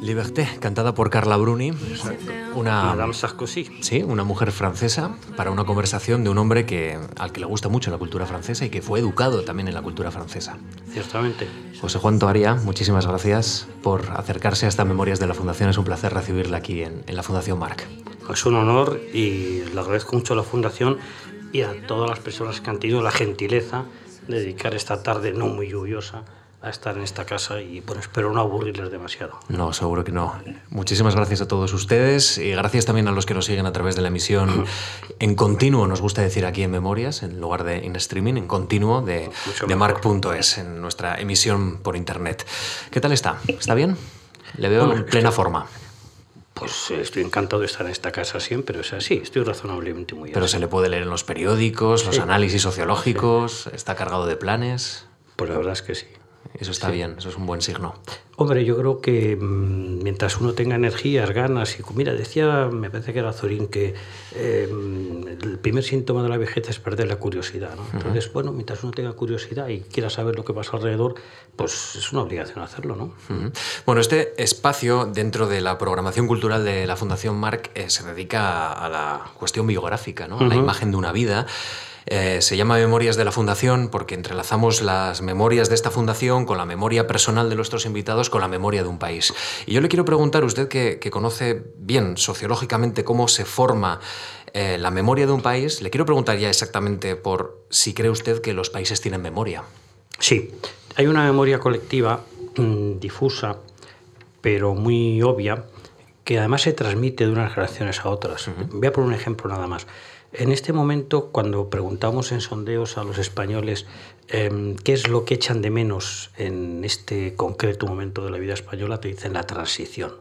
Liberté, cantada por Carla Bruni, una, Madame Sarkozy. sí, una mujer francesa, para una conversación de un hombre que, al que le gusta mucho la cultura francesa y que fue educado también en la cultura francesa. Ciertamente. José Juan Toaria, muchísimas gracias por acercarse a estas memorias de la Fundación. Es un placer recibirla aquí en, en la Fundación Marc. Es un honor y le agradezco mucho a la Fundación y a todas las personas que han tenido la gentileza de dedicar esta tarde no muy lluviosa a estar en esta casa y bueno, espero no aburrirles demasiado. No, seguro que no. Muchísimas gracias a todos ustedes y gracias también a los que nos siguen a través de la emisión en continuo, nos gusta decir aquí en Memorias, en lugar de en streaming, en continuo de, de marc.es, en nuestra emisión por internet. ¿Qué tal está? ¿Está bien? Le veo Bueno, en plena estoy- forma, Pues eh, estoy encantado de estar en esta casa siempre, o sea, sí, estoy razonablemente muy pero bien. se le puede leer en los periódicos, los Sí. análisis sociológicos, está cargado de planes. Pues la verdad es que sí. Eso está bien, eso es un buen signo. Hombre, yo creo que mm, mientras uno tenga energías, ganas y... Mira, decía, me parece que era Zorín, que eh, el primer síntoma de la vejez es perder la curiosidad. ¿no? Entonces, bueno, mientras uno tenga curiosidad y quiera saber lo que pasa alrededor, pues es una obligación hacerlo, ¿no? Ujú. Bueno, este espacio dentro de la programación cultural de la Fundación Marc eh, se dedica a, a la cuestión biográfica, ¿no? a la imagen de una vida. Eh, se llama Memorias de la Fundación porque entrelazamos las memorias de esta fundación con la memoria personal de nuestros invitados, con la memoria de un país. Y yo le quiero preguntar, usted que, conoce bien sociológicamente cómo se forma eh, la memoria de un país, le quiero preguntar ya exactamente por si cree usted que los países tienen memoria. Sí, hay una memoria colectiva mm, difusa, pero muy obvia, que además se transmite de unas generaciones a otras. Voy a poner un ejemplo nada más. En este momento, cuando preguntamos en sondeos a los españoles em, qué es lo que echan de menos en este concreto momento de la vida española, te dicen la transición.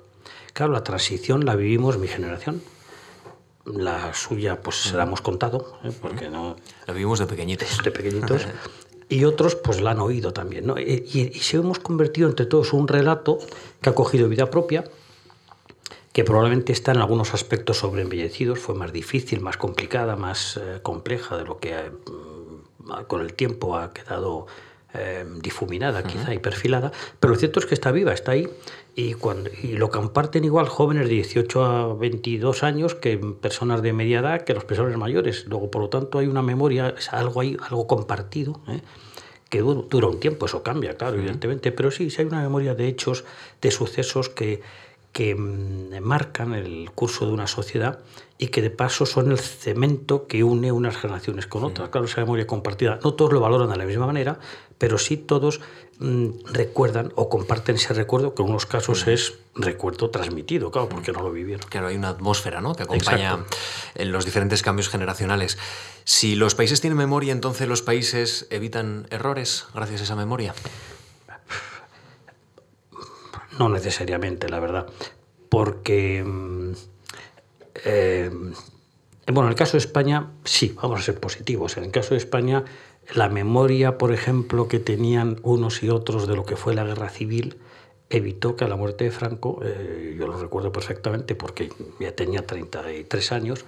Claro, la transición la vivimos mi generación. La suya, pues se la hemos contado, ¿eh? porque no, Lo vivimos de pequeñitos. de pequeñitos, y otros pues la han oído también. ¿no? Y, y- y se hemos convertido entre todos un relato que ha cogido vida propia, que probablemente está en algunos aspectos sobreembellecidos, fue más difícil, más complicada, más eh, compleja de lo que eh, mm, con el tiempo ha quedado eh, difuminada quizá y perfilada, pero lo cierto es que está viva, está ahí y, cuando, y lo comparten igual jóvenes de 18 a 22 años que personas de media edad, que los personas mayores. Luego, por lo tanto, hay una memoria, es algo, ahí, algo compartido. ¿eh? que dura, dura un tiempo, eso cambia, claro, evidentemente, pero sí, sí hay una memoria de hechos, de sucesos que, que mm, marcan el curso de una sociedad y que de paso son el cemento que une unas generaciones con otras. Claro, esa memoria compartida, no todos lo valoran de la misma manera, pero sí todos mm, recuerdan o comparten ese recuerdo, que en unos casos es recuerdo transmitido, claro, porque no lo vivieron. Claro, hay una atmósfera ¿no? que acompaña Exacto. en los diferentes cambios generacionales. Si los países tienen memoria, entonces los países evitan errores gracias a esa memoria. No necesariamente, la verdad. Porque, mm, eh, bueno, en el caso de España, sí, vamos a ser positivos. En el caso de España, la memoria, por ejemplo, que tenían unos y otros de lo que fue la guerra civil, evitó que a la muerte de Franco, eh, yo lo recuerdo perfectamente porque ya tenía 33 años,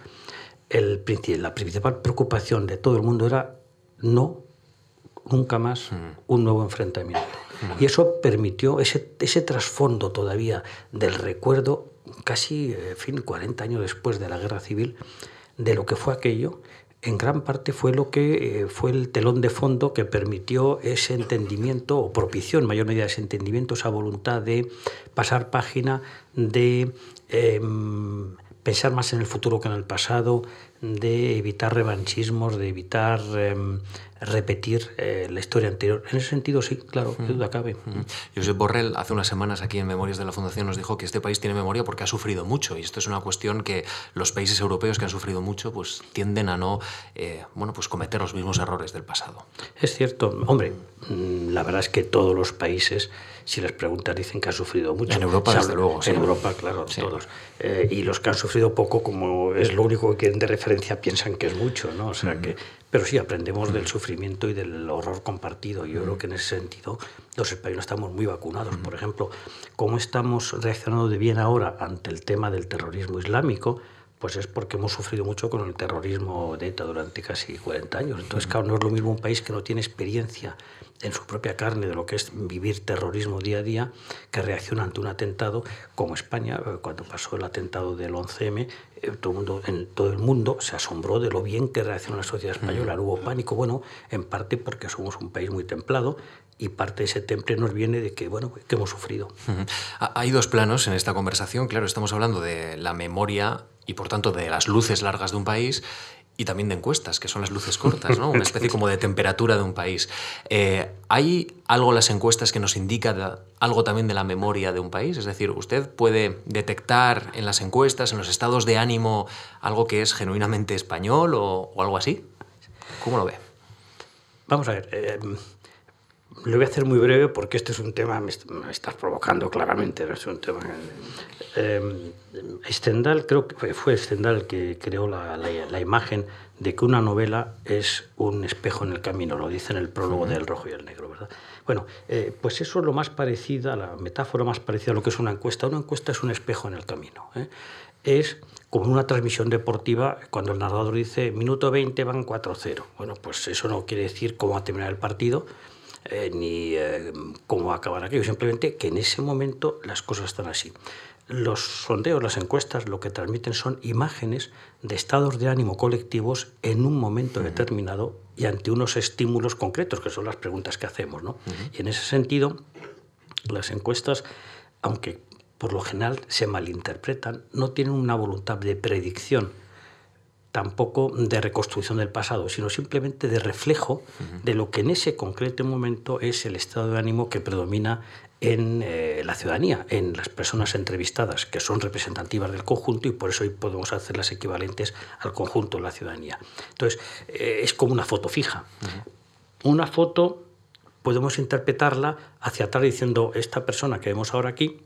el, la principal preocupación de todo el mundo era no nunca más un nuevo enfrentamiento. Y eso permitió ese, ese trasfondo todavía del recuerdo, casi fin, 40 años después de la guerra civil, de lo que fue aquello, en gran parte fue lo que eh, fue el telón de fondo que permitió ese entendimiento, o propició en mayor medida ese entendimiento, esa voluntad de pasar página, de em, pensar más en el futuro que en el pasado, de evitar revanchismos, de evitar em, repetir eh, la historia anterior. En ese sentido, sí, claro, qué duda cabe. Josep Borrell hace unas semanas aquí en Memorias de la Fundación nos dijo que este país tiene memoria porque ha sufrido mucho y esto es una cuestión que los países europeos que han sufrido mucho pues tienden a no eh, bueno, pues cometer los mismos errores del pasado. Es cierto, hombre, mm, la verdad es que todos los países, si les preguntas, dicen que han sufrido mucho. En Europa, desde luego, En sí. Europa, claro, Sí. todos. Eh, y los que han sufrido poco, como es lo único que quieren de referencia, piensan que es mucho, ¿no? O sea Mm. que, pero sí, aprendemos del sufrimiento y del horror compartido. Yo Mm. creo que en ese sentido los españoles estamos muy vacunados. Por ejemplo, cómo estamos reaccionando de bien ahora ante el tema del terrorismo islámico, Pues es porque hemos sufrido mucho con el terrorismo de ETA durante casi 40 años. Entonces, claro, no es lo mismo un país que no tiene experiencia en su propia carne de lo que es vivir terrorismo día a día, que reacciona ante un atentado como España, eh, cuando pasó el atentado del 11M, eh, todo el mundo, en todo el mundo se asombró de lo bien que reaccionó la sociedad española. No hubo pánico, bueno, en parte porque somos un país muy templado y parte de ese temple nos viene de que, bueno, que hemos sufrido. Hay dos planos en esta conversación. Claro, estamos hablando de la memoria y, por tanto, de las luces largas de un país y también de encuestas, que son las luces cortas, ¿no? una especie como de temperatura de un país. Eh, ¿Hay algo en las encuestas que nos indica algo también de la memoria de un país? Es decir, ¿usted puede detectar en las encuestas, en los estados de ánimo, algo que es genuinamente español o, algo así? ¿Cómo lo ve? Vamos a ver. Eh, lo voy a hacer muy breve porque este es un tema, me, estás provocando claramente, es un tema... Eh, Stendhal, creo que fue Stendhal que creó la, la, imagen de que una novela es un espejo en el camino, lo dice en el prólogo del Rojo y el Negro, ¿verdad? Bueno, eh, pues eso es lo más parecido, la metáfora más parecida a lo que es una encuesta. Una encuesta es un espejo en el camino. ¿eh? Es como una transmisión deportiva cuando el narrador dice minuto 20 van 4-0. Bueno, pues eso no quiere decir cómo va a terminar el partido, eh, ni eh, cómo va a acabar aquello, simplemente que en ese momento las cosas están así. Los sondeos, las encuestas, lo que transmiten son imágenes de estados de ánimo colectivos en un momento determinado y ante unos estímulos concretos, que son las preguntas que hacemos. ¿no? Y en ese sentido, las encuestas, aunque por lo general se malinterpretan, no tienen una voluntad de predicción tampoco de reconstrucción del pasado, sino simplemente de reflejo de lo que en ese concreto momento es el estado de ánimo que predomina en eh, la ciudadanía, en las personas entrevistadas, que son representativas del conjunto y por eso hoy podemos hacer las equivalentes al conjunto de la ciudadanía. Entonces, eh, es como una foto fija. Una foto podemos interpretarla hacia atrás diciendo, esta persona que vemos ahora aquí,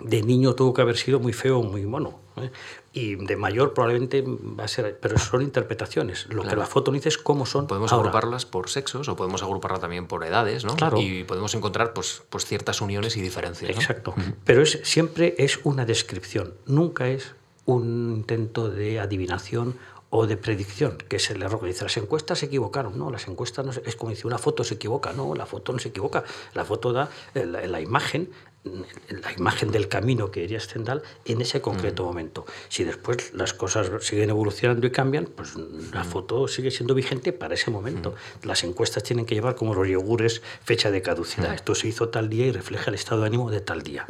de niño tuvo que haber sido muy feo, muy mono. ¿eh? Y de mayor probablemente va a ser, pero son interpretaciones. Lo que la foto dice es cómo son. Podemos agruparlas por sexos o podemos agruparlas también por edades, ¿no? Claro. Y podemos encontrar pues, pues ciertas uniones y diferencias. Exacto. Pero es, siempre es una descripción, nunca es un intento de adivinación o de predicción, que es el error que dice, las encuestas se equivocaron, no, las encuestas no es como dice, una foto se equivoca, no, la foto no se equivoca, la foto da, eh, la, imagen la imagen del camino que diría Stendhal en ese concreto momento. Si después las cosas siguen evolucionando y cambian, pues la foto sigue siendo vigente para ese momento. Las encuestas tienen que llevar como los yogures fecha de caducidad. Esto se hizo tal día y refleja el estado de ánimo de tal día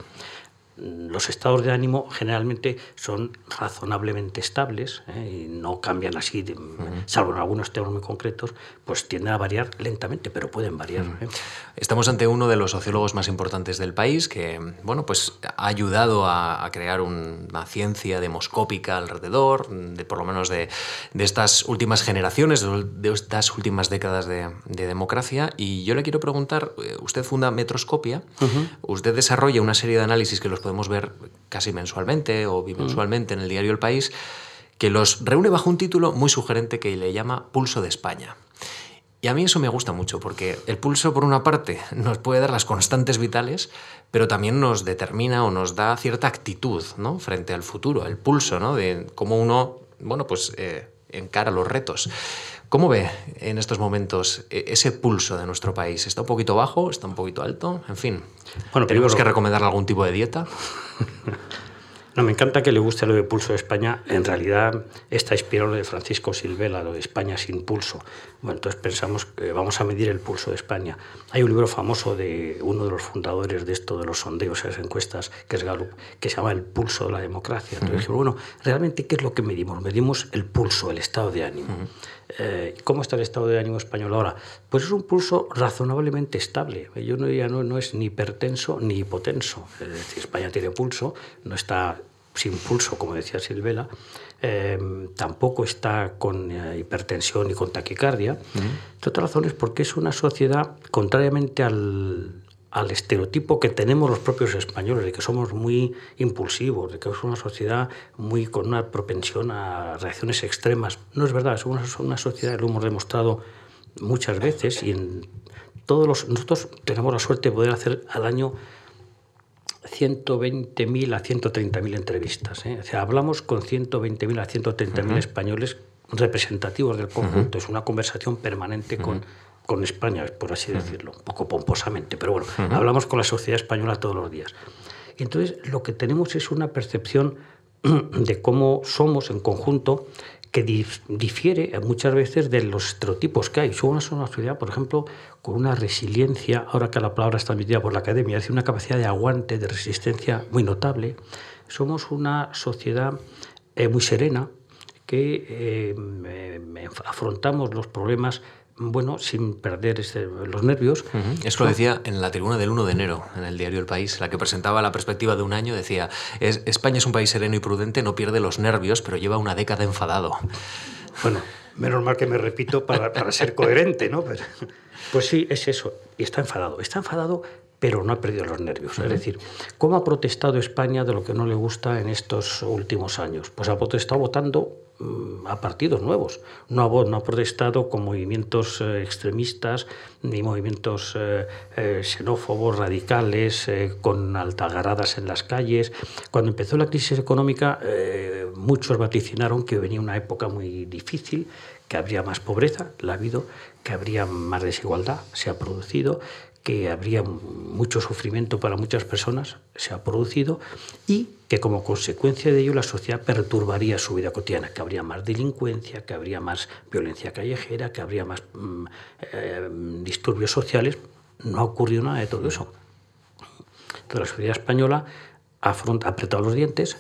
los estados de ánimo generalmente son razonablemente estables ¿eh? y no cambian así, salvo en algunos temas muy concretos, pues tienden a variar lentamente, pero pueden variar. ¿eh? Estamos ante uno de los sociólogos más importantes del país que bueno, pues ha ayudado a, crear una ciencia demoscópica alrededor, de, por lo menos de, estas últimas generaciones, de, estas últimas décadas de, democracia. Y yo le quiero preguntar, eh, usted funda Metroscopia, usted desarrolla una serie de análisis que los podemos ver casi mensualmente o bimensualmente en el diario El País, que los reúne bajo un título muy sugerente que le llama Pulso de España. Y a mí eso me gusta mucho, porque el pulso, por una parte, nos puede dar las constantes vitales, pero también nos determina o nos da cierta actitud ¿no? frente al futuro, el pulso, ¿no? de cómo uno bueno, pues, eh, encara los retos. ¿Cómo ve en estos momentos e, ese pulso de nuestro país? ¿Está un poquito bajo? ¿Está un poquito alto? En fin, bueno, ¿tenemos que recomendarle algún tipo de dieta? No, me encanta que le guste lo de Pulso de España. En realidad está inspirado de Francisco Silvela, lo de España sin pulso. Bueno, entonces pensamos que vamos a medir el pulso de España. Hay un libro famoso de uno de los fundadores de esto, de los sondeos, esas encuestas, que es Gallup, que se llama El pulso de la democracia. Entonces bueno, realmente, ¿qué es lo que medimos? Medimos el pulso, el estado de ánimo. Eh, ¿Cómo está el estado de ánimo español ahora? Pues es un pulso razonablemente estable. Yo no diría, no, no es ni hipertenso ni hipotenso. Es decir, España tiene pulso, no está sin pulso, como decía Silvela, eh, tampoco está con eh, hipertensión ni con taquicardia. Entre otras razones porque es una sociedad, contrariamente al, al estereotipo que tenemos los propios españoles, de que somos muy impulsivos, de que es una sociedad muy con una propensión a reacciones extremas. No es verdad, es una, sociedad, lo hemos demostrado muchas veces y en todos los, nosotros tenemos la suerte de poder hacer al año 120.000 a 130.000 entrevistas. ¿eh? O sea, hablamos con 120.000 a 130.000 españoles representativos del conjunto. Es una conversación permanente con, con España, por así decirlo, un poco pomposamente, pero bueno, hablamos con la sociedad española todos los días. Y entonces lo que tenemos es una percepción de cómo somos en conjunto que difiere muchas veces de los estereotipos que hay. Somos una sociedad, por ejemplo, con una resiliencia, ahora que la palabra está emitida por la academia, es decir, una capacidad de aguante, de resistencia muy notable. Somos una sociedad eh, muy serena que eh, afrontamos los problemas bueno, sin perder los nervios. Eso lo decía en la tribuna del 1 de enero, en el diario El País, la que presentaba la perspectiva de un año, decía, es, España es un país sereno y prudente, no pierde los nervios, pero lleva una década enfadado. Bueno, menos mal que me repito para, para ser coherente, ¿no? Pues, pues sí, es eso, y está enfadado. Está enfadado pero no ha perdido los nervios. Es decir, ¿cómo ha protestado España de lo que no le gusta en estos últimos años? Pues ha protestado votando a partidos nuevos. No ha, protestado con movimientos eh, extremistas ni movimientos eh, eh, xenófobos, radicales, con altagaradas en las calles. Cuando empezó la crisis económica, muchos vaticinaron que venía una época muy difícil, que habría más pobreza, la ha habido, que habría más desigualdad, se ha producido, que habría mucho sufrimiento para muchas personas, se ha producido, y que como consecuencia de ello la sociedad perturbaría su vida cotidiana, que habría más delincuencia, que habría más violencia callejera, que habría más mm, eh, disturbios sociales. No ha ocurrido nada de todo eso. Entonces la sociedad española ha apretado los dientes,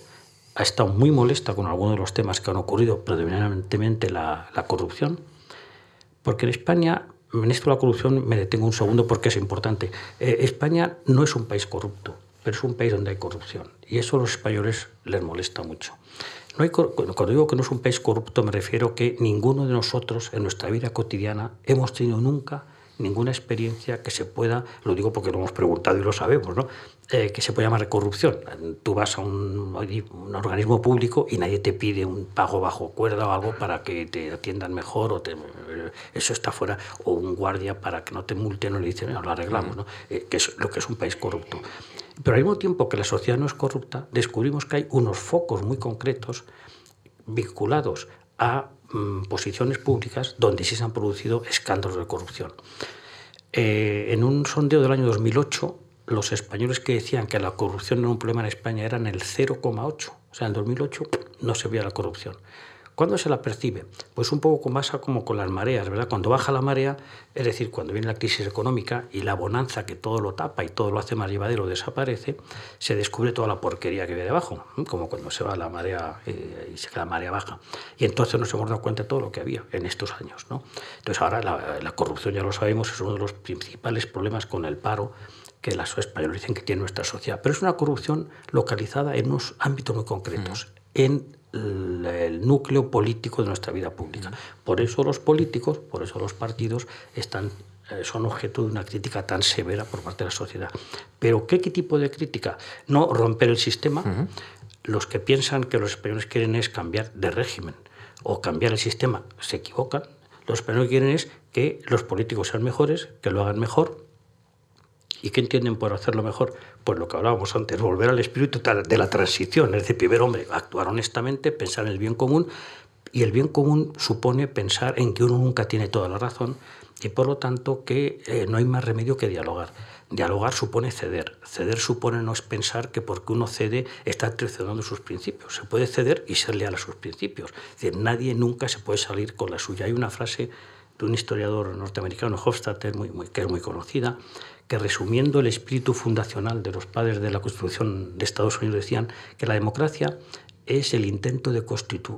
ha estado muy molesta con algunos de los temas que han ocurrido, predominantemente la, corrupción, porque en España en esto la corrupción me detengo un segundo porque es importante. Eh, España no es un país corrupto, pero es un país donde hay corrupción. Y eso a los españoles les molesta mucho. No hay, cuando digo que no es un país corrupto, me refiero que ninguno de nosotros en nuestra vida cotidiana hemos tenido nunca ninguna experiencia que se pueda, lo digo porque lo hemos preguntado y lo sabemos, ¿no? Eh, que se pueda llamar corrupción. Tú vas a un, un, organismo público y nadie te pide un pago bajo cuerda o algo para que te atiendan mejor, o te, eso está fuera, o un guardia para que no te multen o le dicen, no, lo arreglamos, ¿no? Eh, que es lo que es un país corrupto. Pero al mismo tiempo que la sociedad no es corrupta, descubrimos que hay unos focos muy concretos vinculados a Mm, posiciones públicas donde sí se han producido escándalos de corrupción. Eh, en un sondeo del año 2008, los españoles que decían que la corrupción era un problema en España eran el 0,8. O sea, en 2008 no se veía la corrupción. ¿Cuándo se la percibe? Pues un poco pasa como con las mareas, ¿verdad? Cuando baja la marea, es decir, cuando viene la crisis económica y la bonanza que todo lo tapa y todo lo hace más llevadero desaparece, se descubre toda la porquería que viene debajo, como cuando se va la marea eh, y se queda la marea baja. Y entonces nos hemos dado cuenta de todo lo que había en estos años, ¿no? Entonces ahora la, la corrupción, ya lo sabemos, es uno de los principales problemas con el paro que las españoles dicen que tiene nuestra sociedad, pero es una corrupción localizada en unos ámbitos muy concretos, en el núcleo político de nuestra vida pública. Por eso los políticos, por eso los partidos están, eh, son objeto de una crítica tan severa por parte de la sociedad. Pero ¿qué, tipo de crítica? No romper el sistema. Los que piensan que los españoles quieren es cambiar de régimen o cambiar el sistema se equivocan. Los españoles quieren es que los políticos sean mejores, que lo hagan mejor ¿Y qué entienden por hacerlo mejor? Pues lo que hablábamos antes, volver al espíritu de la transición. Es decir, primero, hombre, actuar honestamente, pensar en el bien común. Y el bien común supone pensar en que uno nunca tiene toda la razón y por lo tanto que eh, no hay más remedio que dialogar. Dialogar supone ceder. Ceder supone no es pensar que porque uno cede está traicionando sus principios. Se puede ceder y ser leal a sus principios. Es decir, nadie nunca se puede salir con la suya. Hay una frase de un historiador norteamericano, Hofstadter, muy, que es muy conocida, que resumiendo el espíritu fundacional de los padres de la Constitución de Estados Unidos decían que la democracia es el intento de,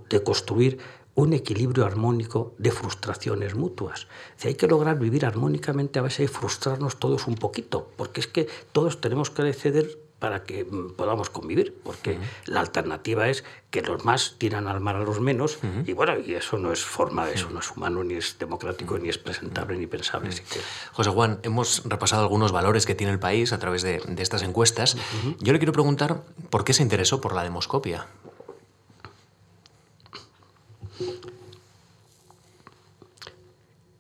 de construir un equilibrio armónico de frustraciones mutuas. hay que lograr vivir armónicamente a base de frustrarnos todos un poquito, porque es que todos tenemos que ceder para que mm, podamos convivir, porque la alternativa es que los más tiran al mar a los menos, y bueno, y eso no es forma, eso no es humano, ni es democrático, ni es presentable, ni pensable. José Juan, hemos repasado algunos valores que tiene el país a través de, estas encuestas. Yo le quiero preguntar por qué se interesó por la demoscopia.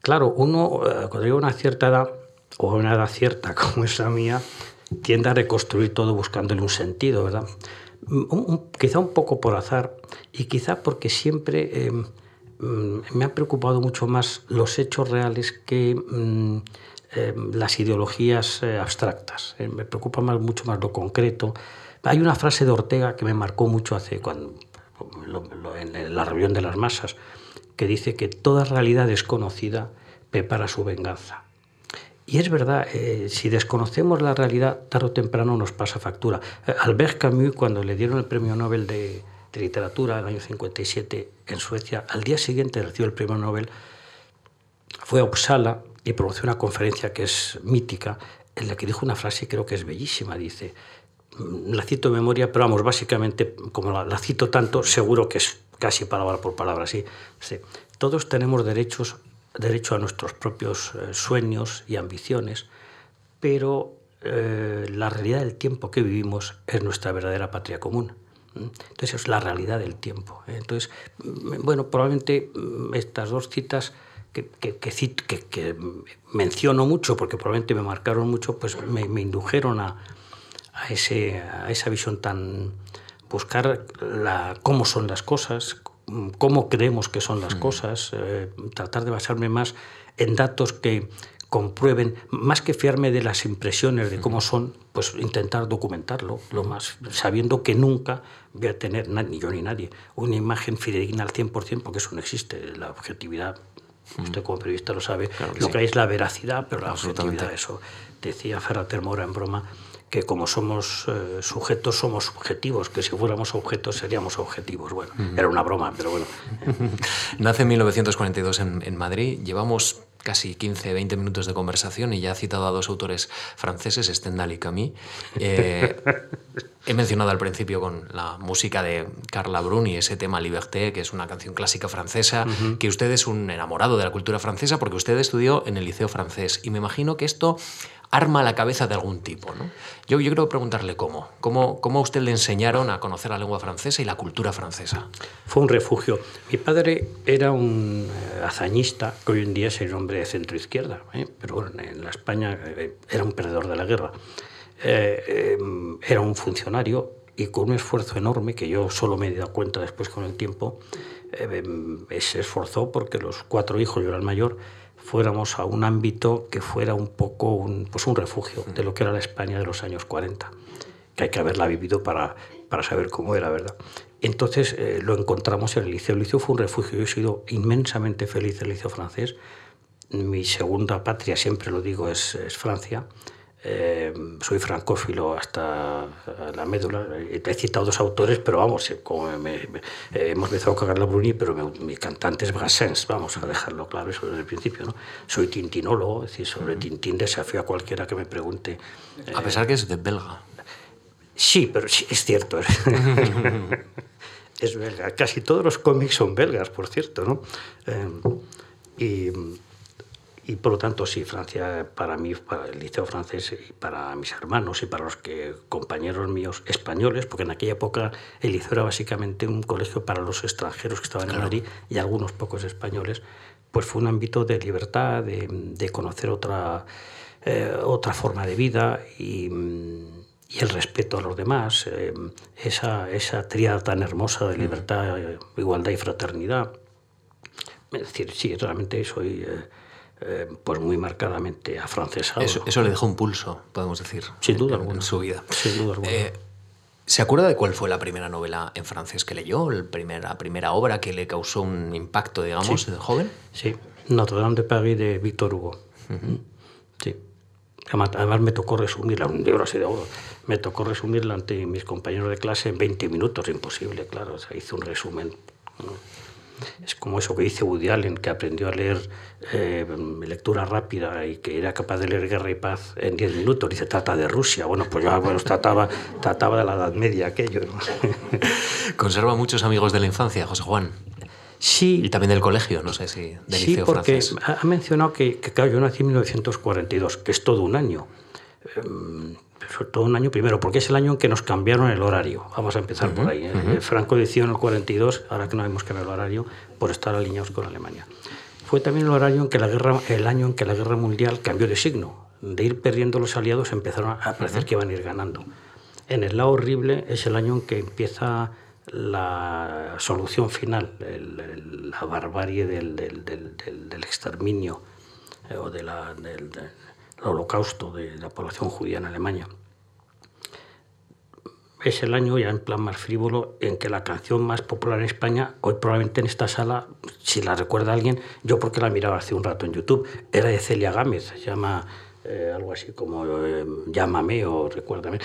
Claro, uno, eh, cuando llega a una cierta edad, o a una edad cierta como es la mía, tiende a reconstruir todo buscándole un sentido, ¿verdad? quizá un poco por azar y quizá porque siempre em, mm, me han preocupado mucho más los hechos reales que mm, em, las ideologías eh, abstractas. Eh, me preocupa mucho más lo concreto. Hay una frase de Ortega que me marcó mucho hace cuando en la reunión de las masas que dice que toda realidad desconocida prepara su venganza. Y es verdad, eh, si desconocemos la realidad, tarde o temprano nos pasa factura. Eh, Albert Camus, cuando le dieron el premio Nobel de, Literatura en el año 57 en Suecia, al día siguiente recibió el premio Nobel, fue a Uppsala y pronunció una conferencia que es mítica, en la que dijo una frase que creo que es bellísima. Dice, mm, la cito de memoria, pero vamos, básicamente, como la, cito tanto, seguro que es casi palabra por palabra, sí. sí. Todos tenemos derechos derecho a nuestros propios eh, sueños y ambiciones, pero eh, la realidad del tiempo que vivimos es nuestra verdadera patria común. Entonces es la realidad del tiempo. Entonces, mm, bueno, probablemente mm, estas dos citas que, que, menciono mucho, porque probablemente me marcaron mucho, pues me, indujeron a, esa visión tan... buscar cómo son las cosas, cómo creemos que son las mm. cosas, eh, tratar de basarme más en datos que comprueben, más que fiarme de las impresiones de cómo son, pues intentar documentarlo, lo más, sabiendo que nunca voy a tener, ni yo ni nadie, una imagen fidedigna al 100%, porque eso no existe, la objetividad, usted como periodista lo sabe, lo que hay es la veracidad, pero la objetividad, eso decía Ferrater Mora en broma, que como somos eh, sujetos somos subjetivos, que si fuéramos objetos seríamos objetivos. Bueno, era una broma, pero bueno. Nace en 1942 en, en Madrid, llevamos casi 15, 20 minutos de conversación y ya ha citado a dos autores franceses, Stendhal y Camille. Eh, he mencionado al principio con la música de Carla Bruni ese tema Liberté, que es una canción clásica francesa, que usted es un enamorado de la cultura francesa porque usted estudió en el Liceo francés. Y me imagino que esto arma la cabeza de algún tipo. ¿no? Yo, yo quiero preguntarle cómo. cómo. ¿Cómo a usted le enseñaron a conocer la lengua francesa y la cultura francesa? Fue un refugio. Mi padre era un eh, hazañista, que hoy en día es el hombre de centro-izquierda, ¿eh? pero bueno, en la España eh, era un perdedor de la guerra. era un funcionario y con un esfuerzo enorme, que yo solo me he dado cuenta después con el tiempo, se esforzó porque los cuatro hijos, yo era el mayor, fuéramos a un ámbito que fuera un poco un, pues un refugio de lo que era la España de los años 40, que hay que haberla vivido para, para saber cómo era, ¿verdad? Entonces eh, lo encontramos en el liceo. El liceo fue un refugio. Yo he sido inmensamente feliz en el liceo francés. Mi segunda patria, siempre lo digo, es, es Francia. Eh, soy francófilo hasta la médula. He citado dos autores, pero vamos, eh, como me, eh, hemos empezado a cagar la Bruni, pero mi cantante es Brassens, vamos a dejarlo claro eso desde el principio. ¿no? Soy tintinólogo, es decir, sobre Tintín desafío a cualquiera que me pregunte. A pesar que es de belga. Sí, pero sí, es cierto. es belga. Casi todos los cómics son belgas, por cierto. ¿no? y y por lo tanto, sí, Francia para mí, para el liceo francés y para mis hermanos y para los que, compañeros míos españoles, porque en aquella época el liceo era básicamente un colegio para los extranjeros que estaban en Madrid y algunos pocos españoles, pues fue un ámbito de libertad, de, de conocer otra, eh, otra forma de vida y, y, el respeto a los demás, eh, esa, esa tríada tan hermosa de libertad, igualdad y fraternidad. Es decir, sí, realmente soy... Eh, eh, pues muy marcadamente afrancesado. Eso, eso, le dejó un pulso, podemos decir, sin duda en, su vida. Sin duda eh, ¿Se acuerda de cuál fue la primera novela en francés que leyó? La primera, primera obra que le causó un impacto, digamos, de joven? Sí, Notre-Dame de Paris de Victor Hugo. Sí. Además me tocó resumirla, un libro así de oro. Me tocó resumirla ante mis compañeros de clase en 20 minutos, imposible, claro. O sea, hice un resumen. Es como eso que dice Woody Allen, que aprendió a leer eh, lectura rápida y que era capaz de leer Guerra y Paz en 10 minutos. Dice, trata de Rusia. Bueno, pues yo bueno, trataba, trataba de la Edad Media aquello. ¿Conserva muchos amigos de la infancia, José Juan? Sí. Y también del colegio, no sé si del sí, porque ha mencionado que, que, claro, yo nací en 1942, que es todo un año. Em, todo un año primero, porque es el año en que nos cambiaron el horario. Vamos a empezar por ahí. ¿eh? Franco decidió en el 42, ahora que no hemos cambiado el horario, por estar alineados con Alemania. Fue también el, horario en que la guerra, el año en que la guerra mundial cambió de signo. de ir perdiendo los aliados empezaron a parecer que iban a ir ganando. En el lado horrible es el año en que empieza la solución final, la barbarie del, exterminio eh, o del, holocausto de la población judía en Alemania. Es el año ya en plan más frívolo en que la canción más popular en España, hoy probablemente en esta sala, si la recuerda alguien, yo porque la miraba hace un rato en YouTube, era de Celia Gámez, se llama eh, algo así como eh, Llámame o Recuérdame,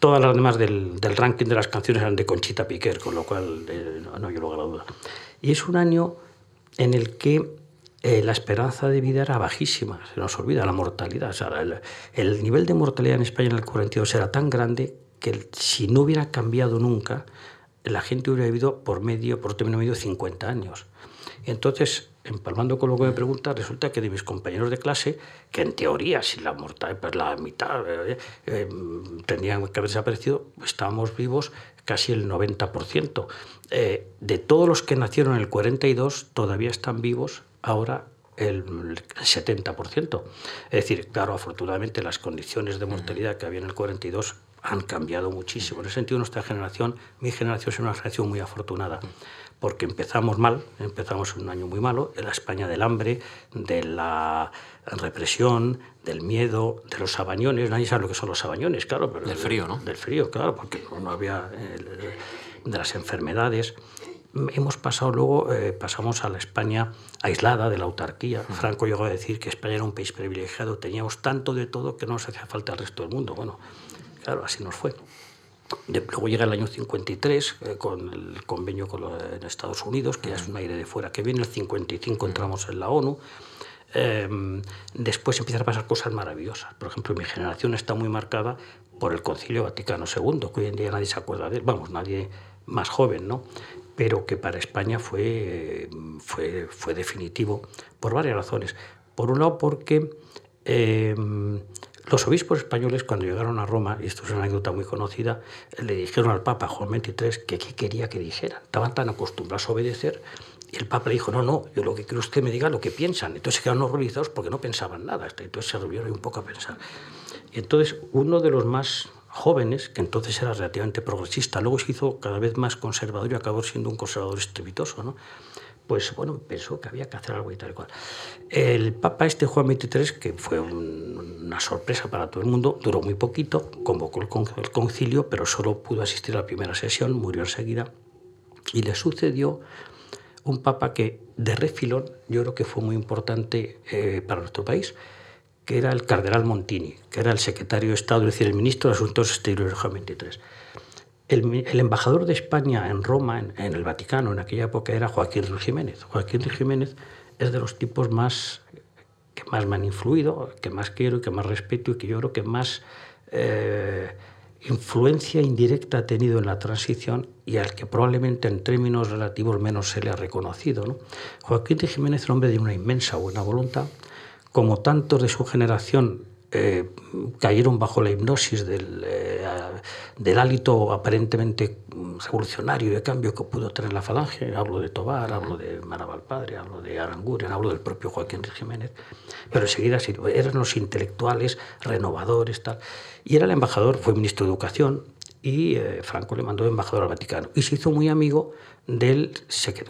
Todas las demás del, del, ranking de las canciones eran de Conchita Piquer, con lo cual eh, no, hay lugar a duda. Y es un año en el que eh, la esperanza de vida era bajísima, se nos olvida la mortalidad. el, nivel de mortalidad en España en el 42 era tan grande que si no hubiera cambiado nunca, la gente hubiera vivido por medio, por término medio, 50 años. Entonces, empalmando con lo que me pregunta, resulta que de mis compañeros de clase, que en teoría, si la mortalidad, pues la mitad eh, eh, tendrían que haber desaparecido, estábamos vivos casi el 90%. Eh, de todos los que nacieron en el 42, todavía están vivos ahora el 70%. Es decir, claro, afortunadamente las condiciones de mortalidad que había en el 42 han cambiado muchísimo. En ese sentido, nuestra generación, mi generación es una generación muy afortunada porque empezamos mal, empezamos un año muy malo, en la España del hambre, de la represión, del miedo, de los sabañones, nadie sabe lo que son los sabañones, claro. Pero del frío, ¿no? Del frío, claro, porque no había... de las enfermedades. Hemos pasado luego, eh, pasamos a la España aislada de la autarquía. Franco llegó a decir que España era un país privilegiado, teníamos tanto de todo que no nos hacía falta el resto del mundo. Bueno, claro, así nos fue. Luego llega el año 53 eh, con el convenio con en Estados Unidos, que ya es un aire de fuera que viene. El 55 entramos en la ONU. Em, después empiezan a pasar cosas maravillosas. Por ejemplo, mi generación está muy marcada por el Concilio Vaticano II, que hoy en día nadie se acuerda de él, vamos, nadie más joven, ¿no? Pero que para España fue, fue, fue definitivo por varias razones. Por un lado, porque em, los obispos españoles, cuando llegaron a Roma, y esto es una anécdota muy conocida, le dijeron al Papa Juan XXIII que qué quería que dijera. Estaban tan acostumbrados a obedecer y el Papa le dijo, no, no, yo lo que quiero es que me diga lo que piensan. Entonces se quedaron horrorizados porque no pensaban nada. Entonces se volvieron un poco a pensar. Y entonces uno de los más jóvenes, que entonces era relativamente progresista, luego se hizo cada vez más conservador y acabó siendo un conservador estrepitoso, ¿no? pues bueno, pensó que había que hacer algo y tal y cual. El Papa este Juan XXIII, que fue una sorpresa para todo el mundo, duró muy poquito, convocó el, concilio, pero solo pudo asistir a la primera sesión, murió enseguida, y le sucedió un Papa que de refilón yo creo que fue muy importante eh, para nuestro país, que era el cardenal Montini, que era el secretario de Estado, es decir, el ministro de Asuntos Exteriores Juan XXIII. El, embajador de España en Roma, en, el Vaticano, en aquella época era Joaquín Ruiz Jiménez. Joaquín Ruiz Jiménez es de los tipos más que más me han influido, que más quiero y que más respeto y que yo creo que más eh, influencia indirecta ha tenido en la transición y al que probablemente en términos relativos menos se le ha reconocido. ¿no? Joaquín de Jiménez es un hombre de una inmensa buena voluntad, como tantos de su generación eh, cayeron bajo la hipnosis del, eh, del hálito aparentemente revolucionario de cambio que pudo tener la falange. Hablo de Tobar, hablo de Maraval Padre, hablo de Aranguren, hablo del propio Joaquín Jiménez. Pero enseguida eran los intelectuales renovadores, tal. Y era el embajador, fue ministro de Educación, y eh, Franco le mandó embajador al Vaticano. Y se hizo muy amigo del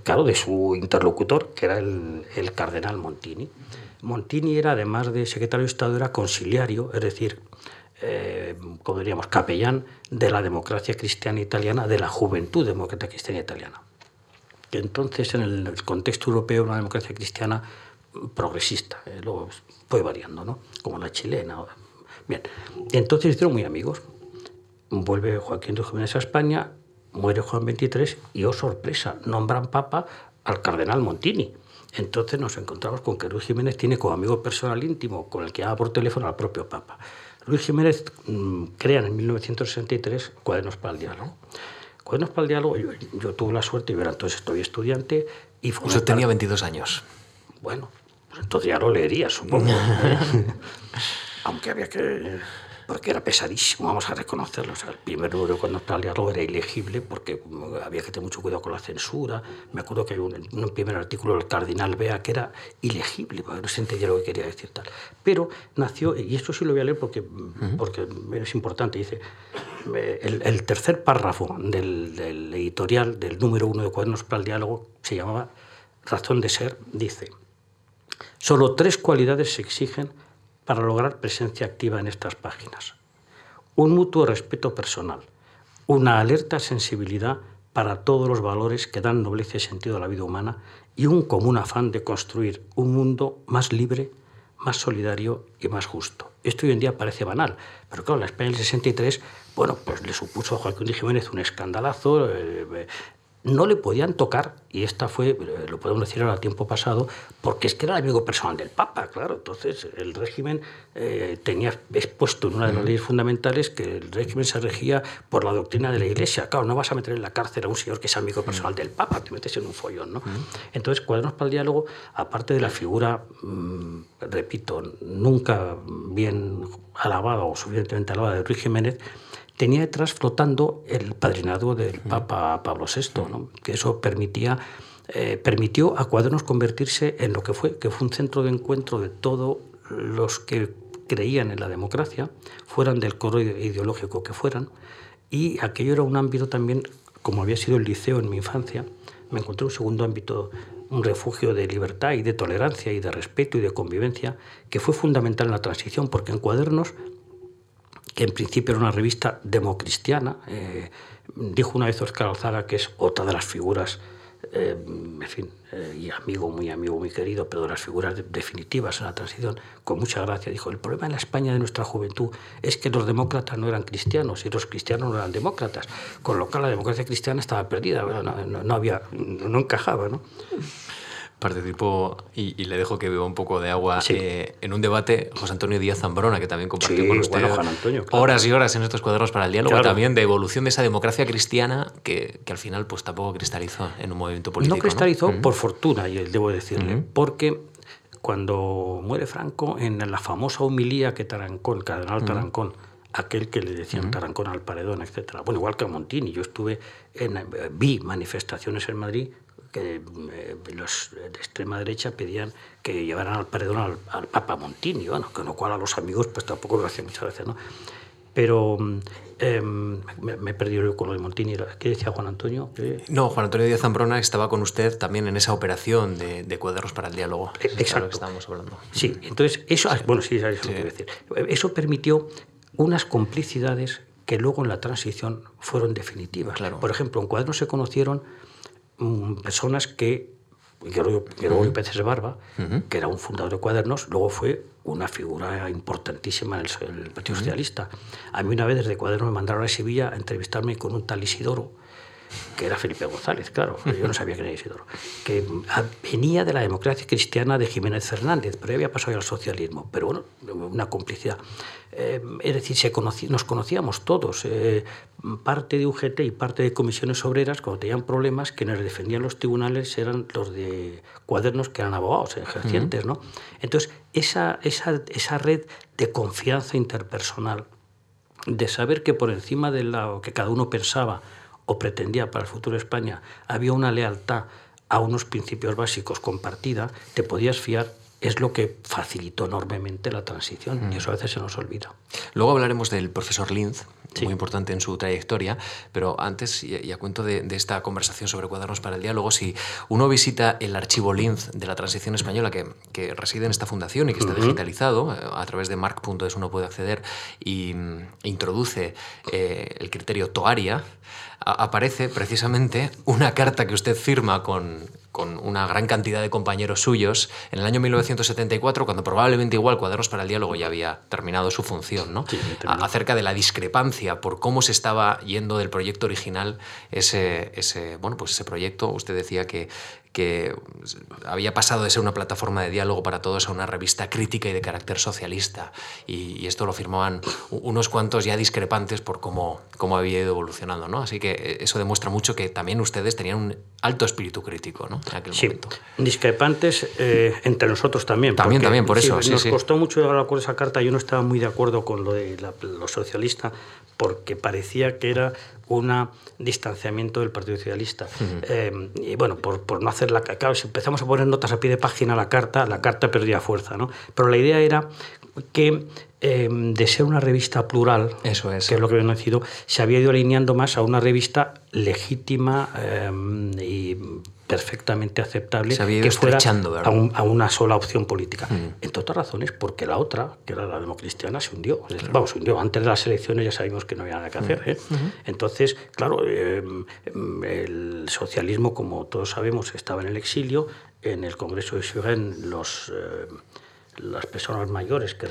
claro, de su interlocutor, que era el, el cardenal Montini. Montini era, además de secretario de Estado, era conciliario, es decir, eh, como diríamos, capellán de la democracia cristiana italiana, de la juventud demócrata cristiana italiana. Entonces, en el contexto europeo, una democracia cristiana progresista, eh, luego fue variando, ¿no? como la chilena. Bien, entonces hicieron muy amigos. Vuelve Joaquín de Jiménez a España, muere Juan XXIII y, oh sorpresa, nombran papa al cardenal Montini entonces nos encontramos con que Luis Jiménez tiene como amigo personal íntimo con el que habla por teléfono al propio Papa. Luis Jiménez mm, crea en 1963 Cuadernos para el Diálogo. Cuadernos para el Diálogo, yo, tuve la suerte, yo era entonces estoy estudiante y. Usted tenía 22 años. Bueno, pues entonces ya lo leería, supongo. Aunque había que porque era pesadísimo, vamos a reconocerlo. el primer número cuando el diálogo era ilegible porque había que tener mucho cuidado con la censura. Me acuerdo que hay un, un primer artículo del Cardinal Bea que era ilegible, porque no se entendía lo que quería decir tal. Pero nació, y esto sí lo voy a leer porque, porque es importante, dice, el, el tercer párrafo del, del editorial del número uno de Cuadernos para el Diálogo se llamaba Razón de Ser, dice, solo tres cualidades se exigen para lograr presencia activa en estas páginas. Un mutuo respeto personal, una alerta sensibilidad para todos los valores que dan nobleza y sentido a la vida humana y un común afán de construir un mundo más libre, más solidario y más justo. Esto hoy en día parece banal, pero claro, la España del 63, bueno, pues le supuso a Joaquín Jiménez un escandalazo, eh, no le podían tocar, y esta fue, lo podemos decir ahora, tiempo pasado, porque es que era el amigo personal del Papa, claro. Entonces, el régimen eh, tenía expuesto en una de las leyes fundamentales que el régimen se regía por la doctrina de la Iglesia. Claro, no vas a meter en la cárcel a un señor que es amigo personal del Papa, te metes en un follón, ¿no? Entonces, Cuadernos para el Diálogo, aparte de la figura, mm, repito, nunca bien alabada o suficientemente alabada de Ruiz Jiménez, tenía detrás flotando el padrinado del Papa Pablo VI, ¿no? que eso permitía, eh, permitió a Cuadernos convertirse en lo que fue, que fue un centro de encuentro de todos los que creían en la democracia, fueran del coro ideológico que fueran, y aquello era un ámbito también, como había sido el liceo en mi infancia, me encontré un segundo ámbito, un refugio de libertad y de tolerancia y de respeto y de convivencia, que fue fundamental en la transición, porque en Cuadernos que en principio era una revista democristiana. Eh, dijo una vez Oscar Alzaga, que es otra de las figuras, eh, en fin, eh, y amigo, muy amigo, muy querido, pero de las figuras definitivas en la transición, con mucha gracia, dijo, el problema en la España de nuestra juventud es que los demócratas no eran cristianos y los cristianos no eran demócratas, con lo cual la democracia cristiana estaba perdida, no, no había, no encajaba. ¿no? Participó, y, le dejo que beba un poco de agua, eh, en un debate José Antonio Díaz Zambrona, que también compartió con usted horas y horas en estos cuadernos para el diálogo, también de evolución de esa democracia cristiana que, que, al final pues tampoco cristalizó en un movimiento político. No cristalizó, por fortuna, y debo decirle, porque cuando muere Franco, en la famosa humilía que Tarancón, el cardenal Tarancón, aquel que le decían Tarancón al paredón, etc. Bueno, igual que a Montini, yo estuve en, vi manifestaciones en Madrid que eh, los de extrema derecha pedían que llevaran al paredón al, Papa Montini, bueno, con lo cual a los amigos pues tampoco lo hacía muchas veces, ¿no? Pero em, me, he perdido con lo de Montini. ¿Qué decía Juan Antonio? No, Juan Antonio Díaz Zambrona estaba con usted también en esa operación de, de cuadernos para el diálogo. E, exacto. que estábamos hablando. Sí, entonces eso, bueno, sí, eso, decir. eso permitió unas complicidades que luego en la transición fueron definitivas. Claro. Por ejemplo, en Cuadernos se conocieron personas que Guerrero Pérez de Barba, que era un fundador de Cuadernos, luego fue una figura importantísima en el, Partido Socialista. A mí una vez desde Cuadernos me mandaron a Sevilla a entrevistarme con un tal Isidoro, que era Felipe González, claro, yo no sabía quién era Isidoro, que venía de la democracia cristiana de Jiménez Fernández, pero había pasado al socialismo, pero bueno, una complicidad. Eh, es decir, se nos conocíamos todos, eh, parte de UGT y parte de comisiones obreras, cuando tenían problemas, que nos defendían los tribunales eran los de cuadernos que eran abogados, ejercientes, ¿no? Entonces, esa, esa, esa red de confianza interpersonal, de saber que por encima de lo que cada uno pensaba, o pretendía para el futuro de España, había una lealtad a unos principios básicos compartida, te podías fiar es lo que facilitó enormemente la transición y eso a veces se nos olvida. Luego hablaremos del profesor Linz, muy importante en su trayectoria, pero antes, y a cuento de, esta conversación sobre cuadernos para el diálogo, si uno visita el archivo Linz de la transición española que, que reside en esta fundación y que está digitalizado, eh, a través de mark.es uno puede acceder y mm, introduce eh, el criterio Toaria, aparece precisamente una carta que usted firma con, con una gran cantidad de compañeros suyos en el año 1974, cuando probablemente igual Cuadernos para el Diálogo ya había terminado su función, ¿no? acerca de la discrepancia por cómo se estaba yendo del proyecto original ese, ese, bueno, pues ese proyecto. Usted decía que, que había pasado de ser una plataforma de diálogo para todos a una revista crítica y de carácter socialista. Y, esto lo firmaban unos cuantos ya discrepantes por cómo, cómo había ido evolucionando. ¿no? Así que eh, eso demuestra mucho que también ustedes tenían un alto espíritu crítico ¿no? en aquel sí, momento. Discrepantes eh, entre nosotros también. También, también, por eso. nos costó mucho llegar a esa carta. Yo no estaba muy de acuerdo con lo de lo socialista porque parecía que era un distanciamiento del Partido Socialista. Eh, y bueno, por, por, no hacer si empezamos a poner notas a pie de página a la carta, la carta perdía fuerza, ¿no? Pero la idea era que em, de ser una revista plural, Eso es. que es lo que había nacido, se había ido alineando más a una revista legítima em, y perfectamente aceptable que fuera a, una sola opción política. Mm. Entre otras razones, porque la otra, que era la democristiana, se hundió. Vamos, se hundió. Antes de las elecciones ya sabíamos que no había nada que hacer. ¿eh? Entonces, claro, em, el socialismo, como todos sabemos, estaba en el exilio. En el Congreso de Suren, los las personas mayores, que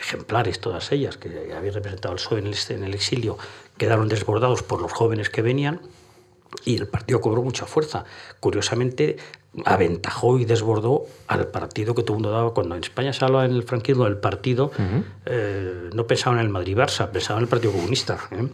ejemplares todas ellas, que habían representado al PSOE en el, en el exilio, quedaron desbordados por los jóvenes que venían y el partido cobró mucha fuerza. Curiosamente, aventajó y desbordó al partido que todo el mundo daba. Cuando en España se hablaba en el franquismo del partido, eh, no pensaban en el Madrid-Barça, pensaban en el Partido Comunista. ¿eh?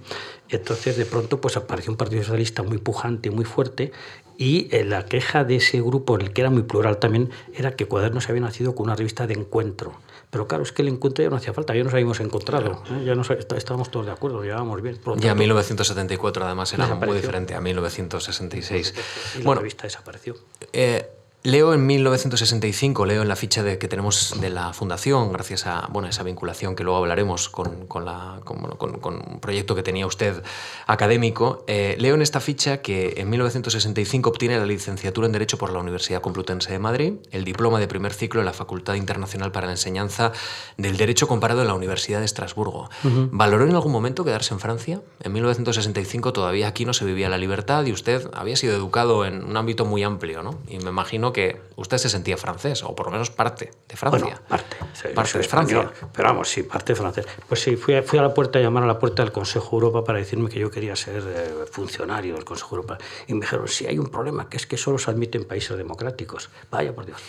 Entonces, de pronto, pues apareció un Partido Socialista muy pujante, muy fuerte, y eh, la queja de ese grupo, en el que era muy plural también, era que Cuadernos había nacido con una revista de encuentro. Pero claro, es que el encuentro ya no hacía falta, ya nos habíamos encontrado, ¿eh? ya nos, estábamos todos de acuerdo, llevábamos bien. ya 1974 además era muy diferente a 1966. Y la revista desapareció. Eh, Leo en 1965, leo en la ficha de, que tenemos de la Fundación, gracias a bueno, esa vinculación que luego hablaremos con, con, la, con, un proyecto que tenía usted académico, eh, leo en esta ficha que en 1965 obtiene la licenciatura en Derecho por la Universidad Complutense de Madrid, el diploma de primer ciclo en la Facultad Internacional para la Enseñanza del Derecho Comparado en la Universidad de Estrasburgo. ¿Valoró en algún momento quedarse en Francia? En 1965 todavía aquí no se vivía la libertad y usted había sido educado en un ámbito muy amplio, ¿no? Y me imagino que usted se sentía francés, o por lo menos parte de Francia. parte. parte de Francia. Pero vamos, sí, parte de francés. Pues sí, fui a, fui a la puerta a llamar a la puerta del Consejo Europa para decirme que yo quería ser eh, funcionario del Consejo Europa. Y me dijeron, sí, hay un problema, que es que solo se admiten países democráticos. Vaya, por Dios.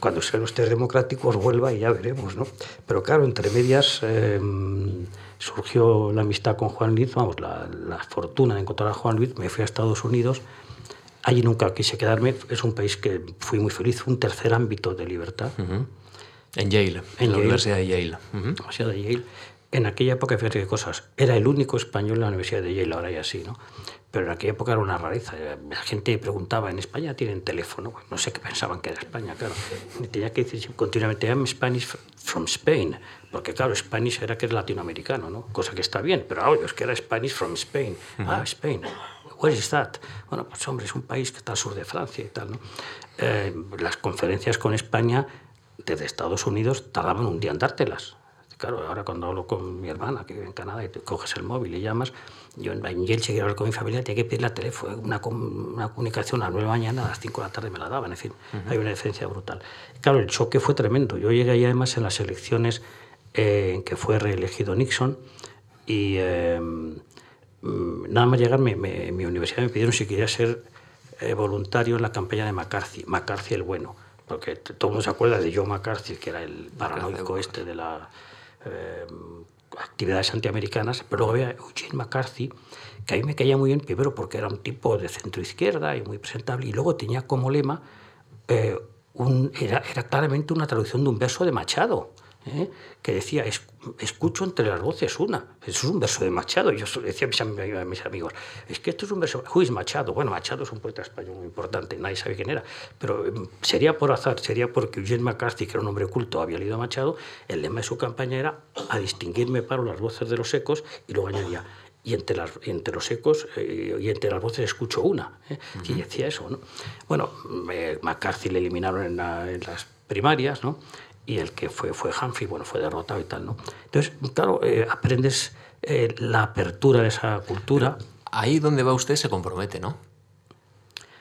Cuando sean ustedes democráticos, vuelva y ya veremos, ¿no? Pero claro, entre medias... Em, surgió la amistad con Juan Luis, vamos, la, la, fortuna de encontrar a Juan Luis, me fui a Estados Unidos Allí nunca quise quedarme, es un país que fui muy feliz, un tercer ámbito de libertad. En Yale, en, la Universidad de Yale. Universidad de Yale. En aquella época, fíjate qué cosas, era el único español en la Universidad de Yale, ahora ya sí, ¿no? Pero en aquella época era una rareza. La gente preguntaba, ¿en España tienen teléfono? No sé qué pensaban que era España, claro. tenía que decir continuamente, I'm Spanish from Spain, porque claro, Spanish era que es latinoamericano, ¿no? Cosa que está bien, pero ahora es que era Spanish from Spain. Ah, Spain. Where is that? Bueno, pues hombre, es un país que está al sur de Francia y tal, ¿no? Eh, las conferencias con España desde Estados Unidos tardaban un día en dártelas. Claro, ahora cuando hablo con mi hermana, que vive en Canadá, y te coges el móvil y llamas, yo en si quiero hablar con mi familia, tenía que pedir la teléfono, una, una, comunicación a las 9 de la mañana, a las 5 de la tarde me la daban, en fin, hay una diferencia brutal. Claro, el choque fue tremendo. Yo llegué ahí además en las elecciones eh, en que fue reelegido Nixon y... Eh, nada más llegar, mi universidad me pidieron si quería ser eh, voluntario en la campaña de McCarthy, McCarthy el bueno, porque todo el mundo se acuerda de Joe McCarthy, que era el paranoico este de las eh, actividades antiamericanas, pero luego había Eugene McCarthy, que a mí me caía muy bien, primero porque era un tipo de centro izquierda y muy presentable, y luego tenía como lema, eh, un, era, era claramente una traducción de un verso de Machado. ¿Eh? que decía, escucho entre las voces una. Eso es un verso de Machado. Yo decía a mis, amigos, es que esto es un verso... Who Machado? Bueno, Machado es un poeta español muy importante, nadie sabe quién era. Pero em, sería por azar, sería porque Eugene McCarthy, que era un hombre culto, había leído a Machado, el lema de su campaña era a distinguirme paro las voces de los ecos y luego añadía, y entre, las, entre los ecos eh, y entre las voces escucho una. ¿eh? Y decía eso. ¿no? Bueno, McCarthy le eliminaron en, en las primarias, ¿no? Y el que fue, fue Humphrey, bueno, fue derrotado y tal, ¿no? Entonces, claro, eh, aprendes eh, la apertura de esa cultura. ahí donde va usted se compromete, ¿no?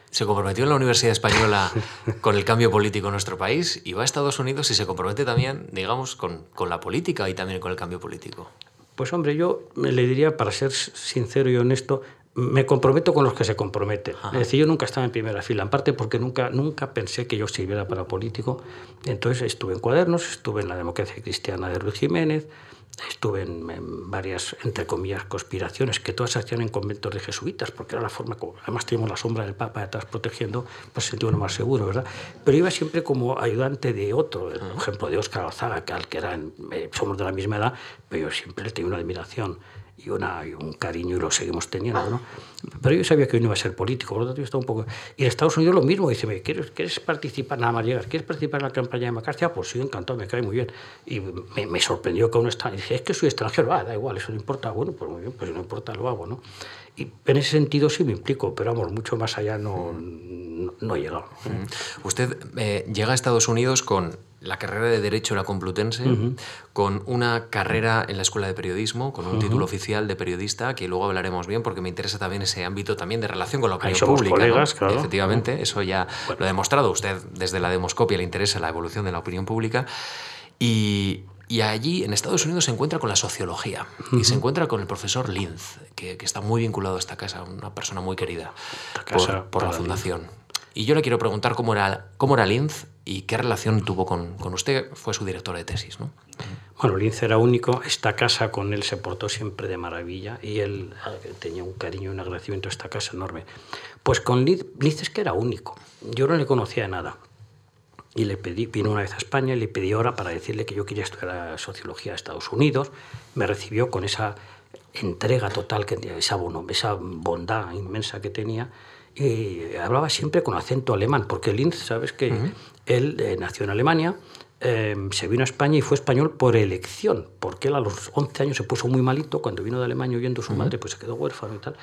Se comprometió en la Universidad Española con el cambio político en nuestro país y va a Estados Unidos y se compromete también, digamos, con, con la política y también con el cambio político. Pues hombre, yo le diría, para ser sincero y honesto, me comprometo con los que se comprometen. Es decir, yo nunca estaba en primera fila, en parte porque nunca, nunca pensé que yo sirviera para político. Entonces estuve en Cuadernos, estuve en la Democracia Cristiana de Ruiz Jiménez, Estuve en, varias, entre comillas, conspiraciones que todas se hacían en conventos de jesuitas, porque era la forma, como, además teníamos la sombra del Papa detrás protegiendo, pues se sentía uno más seguro, ¿verdad? Pero iba siempre como ayudante de otro, por ejemplo, de Óscar Alzaga, que al que eran, eh, somos de la misma edad, pero yo siempre le tenía una admiración y, una, y un cariño y lo seguimos teniendo, ¿no? Pero yo sabía que hoy no iba a ser político, por lo tanto yo estaba un poco... Y en Estados Unidos lo mismo, dice, ¿quieres, ¿quieres participar, nada más llegar, ¿quieres participar en la campaña de McCarthy? Ah, pues sí, encantado, me cae muy bien. Y me, me sorprendió que uno está... Dice, es que soy extranjero, ah, da igual, eso no importa. Bueno, pues muy bien, pues no importa, lo hago, ¿no? Y en ese sentido sí me implico, pero vamos, mucho más allá no, no, no he llegado. Usted eh, llega a Estados Unidos con la carrera de Derecho en la Complutense, con una carrera en la Escuela de Periodismo, con un título oficial de periodista, que luego hablaremos bien, porque me interesa también ese ámbito también de relación con la opinión pública. Colegas, claro. Efectivamente, eso ya lo ha demostrado. Usted desde la demoscopia le interesa la evolución de la opinión pública. Y, y allí, en Estados Unidos, se encuentra con la sociología y se encuentra con el profesor Linz, que, que, está muy vinculado a esta casa, una persona muy querida por la fundación. Y yo le quiero preguntar cómo era, cómo era Linz y qué relación tuvo con, con usted. Fue su director de tesis, ¿no? Bueno, Linz era único. Esta casa con él se portó siempre de maravilla y él tenía un cariño y un agradecimiento a esta casa enorme. Pues con Linz es que era único. Yo no le conocía de nada. Y le pedí, vino una vez a España y le pedí hora para decirle que yo quería estudiar sociología de Estados Unidos. Me recibió con esa entrega total, que, esa, esa bondad inmensa que tenía. Y hablaba siempre con acento alemán, porque Linz, sabes que uh -huh. Él eh, nació en Alemania, eh, se vino a España y fue español por elección, porque él a los 11 años se puso muy malito, cuando vino de Alemania huyendo su uh -huh. madre, pues se quedó huérfano y tal.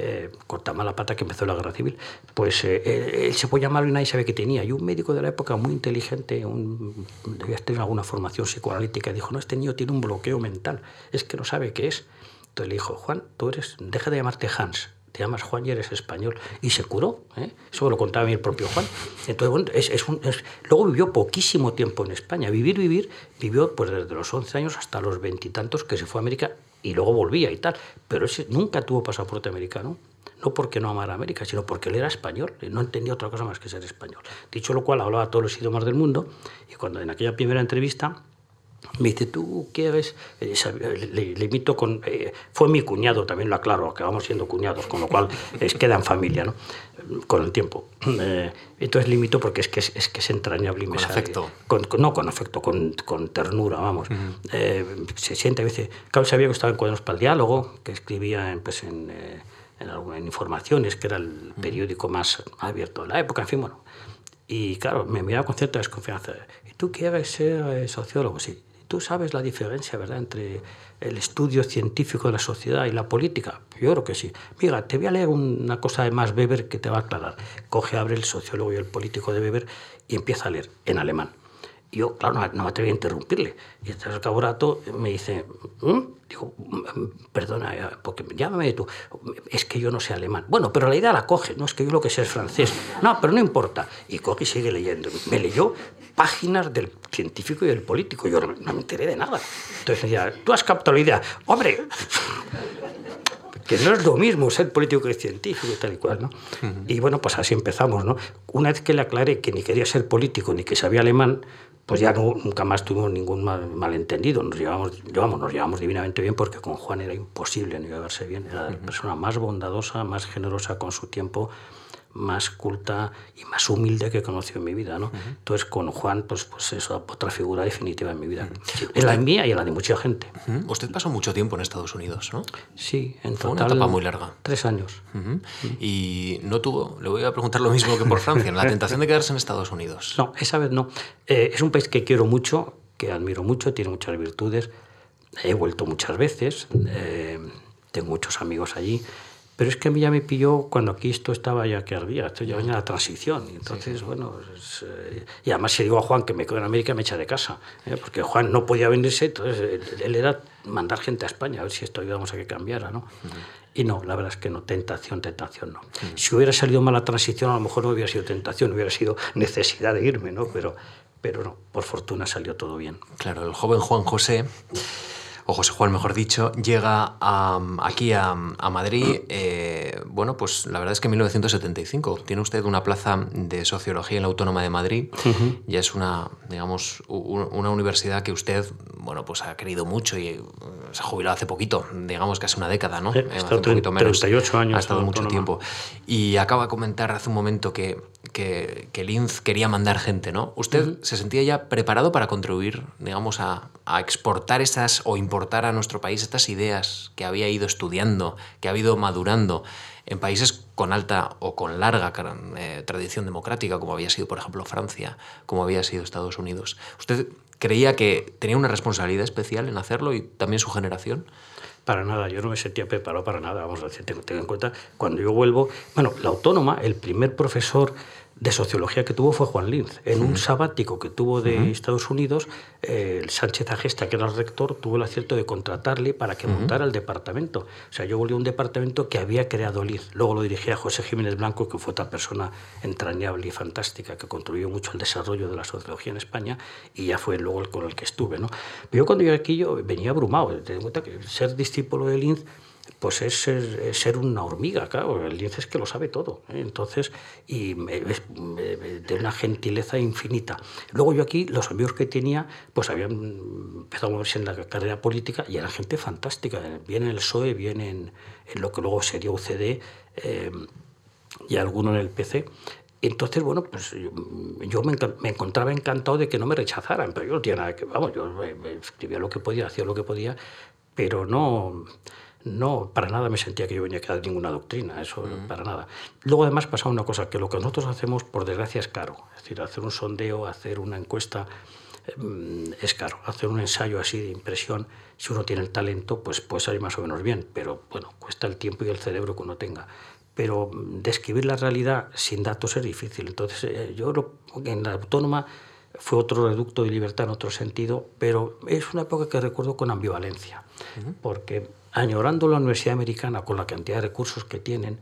Eh, corta mala pata que empezó la guerra civil, pues eh, él, se ponía malo y nadie sabe qué tenía. Y un médico de la época muy inteligente, un, debía tener alguna formación psicoanalítica, dijo, no, este niño tiene un bloqueo mental, es que no sabe qué es. Entonces le dijo, Juan, tú eres, deja de llamarte Hans, te llamas Juan y eres español. Y se curó, ¿eh? eso lo contaba a mí el propio Juan. Entonces, luego vivió poquísimo tiempo en España. Vivir, vivir, vivió pues desde los 11 años hasta los veintitantos que se fue a América y luego volvía y tal. Pero ese nunca tuvo pasaporte americano. No porque no amara América, sino porque él era español. No entendía otra cosa más que ser español. Dicho lo cual, hablaba todos los idiomas del mundo. Y cuando en aquella primera entrevista me dice, ¿tú quieres? Eh, le, le, imito con... Eh, fue mi cuñado, también lo aclaro, acabamos siendo cuñados, con lo cual es, queda en familia, ¿no? Con el tiempo. Eh, entonces le imito porque es que es, es, que es entrañable. Y me con sale, afecto. Con, con, no, con afecto, con, con ternura, vamos. Uh -huh. se siente a veces... Claro, sabía que estaba en Cuadernos para el Diálogo, que escribía en, pues, en, en, en Informaciones, que era el periódico más abierto de la época, en fin, bueno. Y claro, me miraba con cierta desconfianza. ¿Y tú quieres ser sociólogo? Sí tú sabes la diferencia, ¿verdad?, entre el estudio científico de la sociedad y la política. Yo creo que sí. Mira, te voy a leer una cosa de Max Weber que te va a aclarar. Coge, abre el sociólogo y el político de Weber y empieza a leer en alemán. Yo, claro, no, no me atreví a interrumpirle. Y entonces al rato me dice, ¿Mm? digo, perdona, porque llámame tú, es que yo no sé alemán. Bueno, pero la idea la coge, no es que yo lo que sé es francés. No, pero no importa. Y coge y sigue leyendo. Me leyó páginas del científico y del político. Yo no, no me enteré de nada. Entonces me decía, tú has captado la idea. Hombre, que no es lo mismo ser político que científico y tal y cual, ¿no? Uh -huh. Y bueno, pues así empezamos, ¿no? Una vez que le aclaré que ni quería ser político ni que sabía alemán, pues ya no, nunca más tuvimos ningún mal, malentendido. Nos llevamos, llevamos, nos llevamos divinamente bien porque con Juan era imposible no llevarse bien. Era la persona más bondadosa, más generosa con su tiempo, más culta y más humilde que he conocido en mi vida, ¿no? Uh -huh. Entonces, con Juan, pues, pues eso, otra figura definitiva en mi vida. Uh -huh. En la mía y la de mucha gente. Uh -huh. Usted pasó mucho tiempo en Estados Unidos, ¿no? Sí, en Fue total... una etapa muy larga. Tres años. Y no tuvo, le voy a preguntar lo mismo que por Francia, la tentación de quedarse en Estados Unidos. No, esa vez no. Eh, es un país que quiero mucho, que admiro mucho, tiene muchas virtudes. He vuelto muchas veces, eh, tengo muchos amigos allí. Pero es que a mí ya me pilló cuando aquí esto estaba ya que ardía, esto ya venía la transición. Y entonces, sí. bueno, es, eh, y además si digo a Juan que me quedo en América, me echa de casa, ¿eh? porque Juan no podía venirse, entonces él, él, era mandar gente a España, a ver si esto ayudamos a que cambiara, ¿no? Uh -huh. Y no, la verdad es que no, tentación, tentación no. Uh -huh. Si hubiera salido mal la transición, a lo mejor no hubiera sido tentación, hubiera sido necesidad de irme, ¿no? Pero, pero no, por fortuna salió todo bien. Claro, el joven Juan José o José Juan, mejor dicho, llega a, aquí a, a Madrid eh, bueno, pues la verdad es que en 1975 tiene usted una plaza de sociología en la Autónoma de Madrid. y es una, digamos, una universidad que usted, bueno, pues ha querido mucho y se ha jubilado hace poquito, digamos que hace una década, ¿no? Sí, ha estado 38 años. Ha estado mucho tiempo. Y acaba de comentar hace un momento que, que, que Linz quería mandar gente, ¿no? ¿Usted se sentía ya preparado para contribuir, digamos, a, a exportar estas o importar a nuestro país estas ideas que había ido estudiando, que ha ido madurando en países con alta o con larga eh, tradición democrática, como había sido, por ejemplo, Francia, como había sido Estados Unidos. ¿Usted creía que tenía una responsabilidad especial en hacerlo y también su generación? Para nada, yo no me sentía preparado para nada. Vamos a decir, tengo, en cuenta, cuando yo vuelvo, bueno, la autónoma, el primer profesor de sociología que tuvo fue Juan Linz. En un sabático que tuvo de Estados Unidos, eh, el Sánchez Agesta, que era el rector, tuvo el acierto de contratarle para que montara el departamento. O sea, yo volví a un departamento que había creado Linz. Luego lo dirigía José Jiménez Blanco, que fue otra persona entrañable y fantástica, que contribuyó mucho al desarrollo de la sociología en España, y ya fue luego el con el que estuve. ¿no? Pero yo cuando llegué aquí yo venía abrumado. Ten en cuenta que ser discípulo de Linz pues es ser, una hormiga, claro, el Linz es que lo sabe todo, ¿eh? entonces, y es de una gentileza infinita. Luego yo aquí, los amigos que tenía, pues habían empezado a moverse en la carrera política y era gente fantástica, bien en el PSOE, bien en, lo que luego sería UCD eh, y alguno en el PC. Entonces, bueno, pues yo, me, me, encontraba encantado de que no me rechazaran, pero yo no tenía nada que, vamos, yo eh, escribía lo que podía, hacía lo que podía, pero no no, para nada me sentía que yo venía a dar ninguna doctrina, eso para nada. Luego además pasa una cosa, que lo que nosotros hacemos por desgracia es caro, es decir, hacer un sondeo, hacer una encuesta mm, es caro, hacer un ensayo así de impresión, si uno tiene el talento, pues puede salir más o menos bien, pero bueno, cuesta el tiempo y el cerebro que uno tenga. Pero mm, describir la realidad sin datos es difícil, entonces eh, yo en la autónoma fue otro reducto de libertad en otro sentido, pero es una época que recuerdo con ambivalencia, porque añorando la Universidad Americana con la cantidad de recursos que tienen,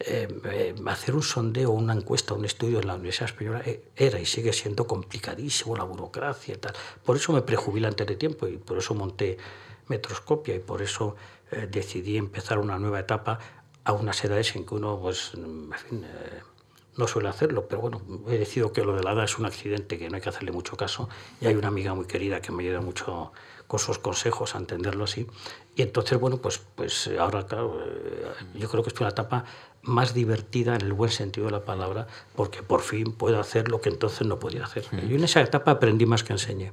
eh, eh, hacer un sondeo, una encuesta, un estudio en la Universidad Española eh, era y sigue siendo complicadísimo, la burocracia y tal. Por eso me prejubilé antes de tiempo y por eso monté Metroscopia y por eso decidí empezar una nueva etapa a unas edades en que uno, pues, en fin, no suele hacerlo, pero bueno, he decidido que lo de la edad es un accidente que no hay que hacerle mucho caso y hay una amiga muy querida que me ayuda mucho con sus consejos a entenderlo así. Y entonces, bueno, pues, pues ahora, claro, eh, yo creo que es una etapa más divertida en el buen sentido de la palabra, porque por fin puedo hacer lo que entonces no podía hacer. Yo en esa etapa aprendí más que enseñé.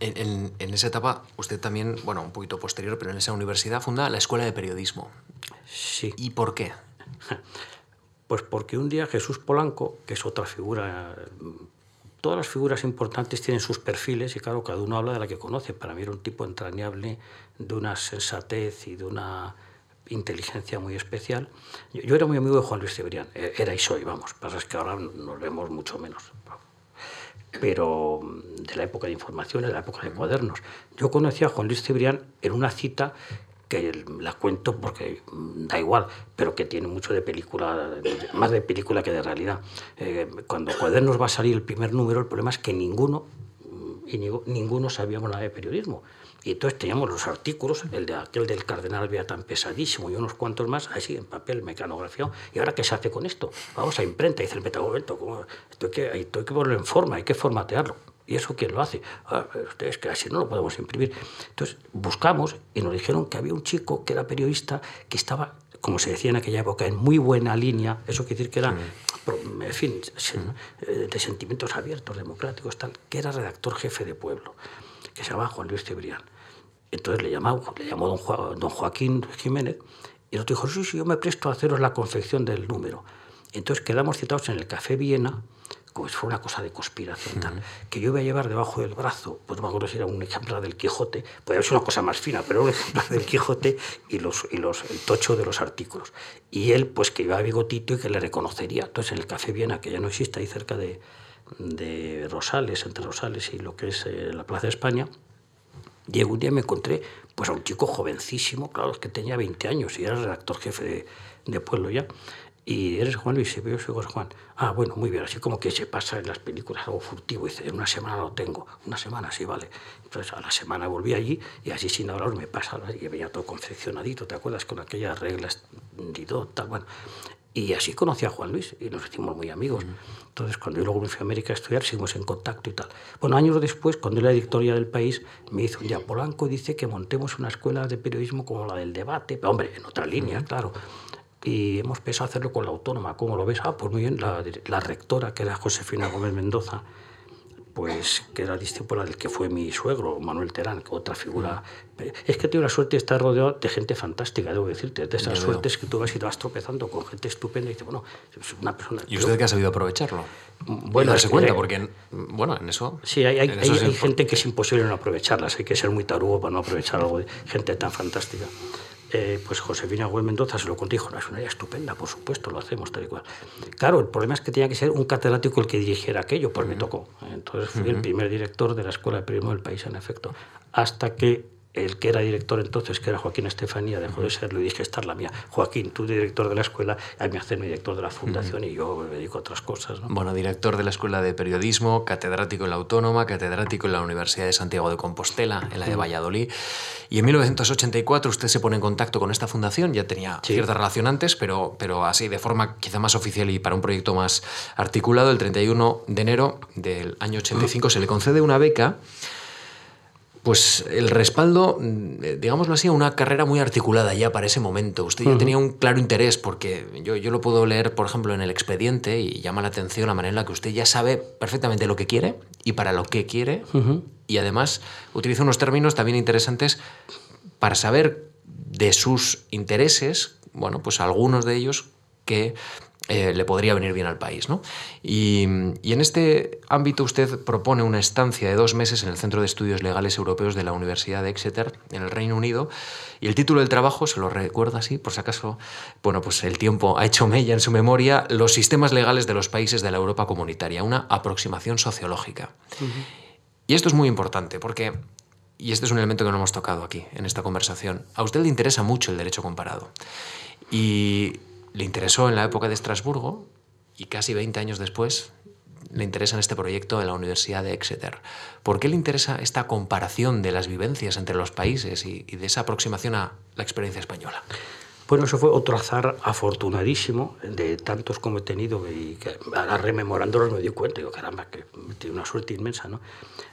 En, en, esa etapa, usted también, bueno, un poquito posterior, pero en esa universidad funda la Escuela de Periodismo. Sí. ¿Y por qué? Pues porque un día Jesús Polanco, que es otra figura todas las figuras importantes tienen sus perfiles y claro, cada uno habla de la que conoce. Para mí era un tipo entrañable, de una sensatez y de una inteligencia muy especial. Yo, era muy amigo de Juan Luis Cebrián, e, era y soy, vamos, pasa es que ahora nos vemos mucho menos. Pero de la época de información, de la época de cuadernos. Yo conocí a Juan Luis Cebrián en una cita que la cuento porque da igual, pero que tiene mucho de película, más de película que de realidad. Eh, cuando Cuadernos va a salir el primer número, el problema es que ninguno, y ninguno sabíamos nada de periodismo. Y entonces teníamos los artículos, el de aquel del cardenal vea tan pesadísimo y unos cuantos más, así en papel, mecanografiado. ¿Y ahora qué se hace con esto? Vamos a imprenta, dice el metagomento, esto hay que, esto hay que ponerlo en forma, hay que formatearlo. ¿Y eso quién lo hace? Ah, ustedes que así no lo podemos imprimir. Entonces buscamos y nos dijeron que había un chico que era periodista que estaba, como se decía en aquella época, en muy buena línea. Eso quiere decir que era, en fin, eh, de sentimientos abiertos, democráticos, tal, que era redactor jefe de pueblo, que se llamaba Juan Luis Cebrián. Entonces le llamó, le llamó don, don Joaquín Jiménez y nos dijo, sí, sí, yo me presto a haceros la confección del número. Entonces quedamos citados en el Café Viena si fuera una cosa de conspiración tal, que yo iba a llevar debajo del brazo, pues no me acuerdo si era un ejemplar del Quijote, podría ser una cosa más fina, pero un ejemplar del Quijote y, los, y los, el tocho de los artículos. Y él, pues que iba a bigotito y que le reconocería. Entonces en el Café Viena, que ya no existe, ahí cerca de, de Rosales, entre Rosales y lo que es eh, la Plaza de España, llego un día y me encontré pues, a un chico jovencísimo, claro, que tenía 20 años y era redactor jefe de, de pueblo ya Y eres Juan Luis, y yo soy Juan. Ah, bueno, muy bien, así como que se pasa en las películas algo furtivo. Y dice, en una semana lo tengo, una semana sí, vale. Entonces a la semana volví allí y así sin hablar me pasa, y veía todo confeccionadito, ¿te acuerdas? Con aquellas reglas, todo, tal, bueno. Y así conocí a Juan Luis y nos hicimos muy amigos. Entonces, cuando yo luego me fui a América a estudiar, seguimos en contacto y tal. Bueno, años después, cuando era directoria del país, me hizo un día, Polanco dice que montemos una escuela de periodismo como la del debate, pero, hombre, en otra línea, claro. Y hemos pensado hacerlo con la autónoma. ¿Cómo lo ves? Ah, pues muy bien, la, la rectora, que era Josefina Gómez Mendoza, pues que era discípula del que fue mi suegro, Manuel Terán, otra figura. Es que tengo la suerte de estar rodeado de gente fantástica, debo decirte, de esas suertes que tú vas y te vas tropezando con gente estupenda y dices, bueno, es una persona... ¿Y usted que ha sabido aprovecharlo? Bueno, darse cuenta, porque, bueno, en eso... Sí, hay, hay, hay gente que es imposible no aprovecharlas, hay que ser muy tarugo para no aprovechar algo de gente tan fantástica. Eh, pues Josefina Güell Mendoza se lo conté dijo, no, es una idea estupenda, por supuesto, lo hacemos tal y cual. Claro, el problema es que tenía que ser un catedrático el que dirigiera aquello, pues me tocó. Entonces fui el primer director de la Escuela de Periodismo del país, en efecto, hasta que el que era director entonces, que era Joaquín Estefanía, dejó de serlo y dije, esta es la mía. Joaquín, tú director de la escuela, a mí hacerme director de la fundación y yo me dedico a otras cosas. Bueno, director de la Escuela de Periodismo, catedrático en la Autónoma, catedrático en la Universidad de Santiago de Compostela, en la de Valladolid. Y en 1984 usted se pone en contacto con esta fundación, ya tenía cierta relación antes, pero, pero así de forma quizá más oficial y para un proyecto más articulado, el 31 de enero del año 85 se le concede una beca pues el respaldo, eh, digámoslo así, a una carrera muy articulada ya para ese momento. Usted ya tenía un claro interés, porque yo, yo, lo puedo leer, por ejemplo, en el expediente y llama la atención la manera en la que usted ya sabe perfectamente lo que quiere y para lo que quiere. Y además utiliza unos términos también interesantes para saber de sus intereses, bueno, pues algunos de ellos que eh, le podría venir bien al país. ¿no? Y, en este ámbito usted propone una estancia de dos meses en el Centro de Estudios Legales Europeos de la Universidad de Exeter, en el Reino Unido, y el título del trabajo, se lo recuerda así, por si acaso, bueno, pues el tiempo ha hecho mella en su memoria, Los sistemas legales de los países de la Europa comunitaria, una aproximación sociológica. Y esto es muy importante porque y este es un elemento que no hemos tocado aquí en esta conversación, a usted le interesa mucho el derecho comparado. Y le interesó en la época de Estrasburgo y casi 20 años después le interesa en este proyecto de la Universidad de Exeter. ¿Por qué le interesa esta comparación de las vivencias entre los países y, de esa aproximación a la experiencia española? Bueno, eso fue otro azar afortunadísimo de tantos como he tenido y que ahora rememorándolos me di cuenta, digo, caramba, que tiene una suerte inmensa, ¿no?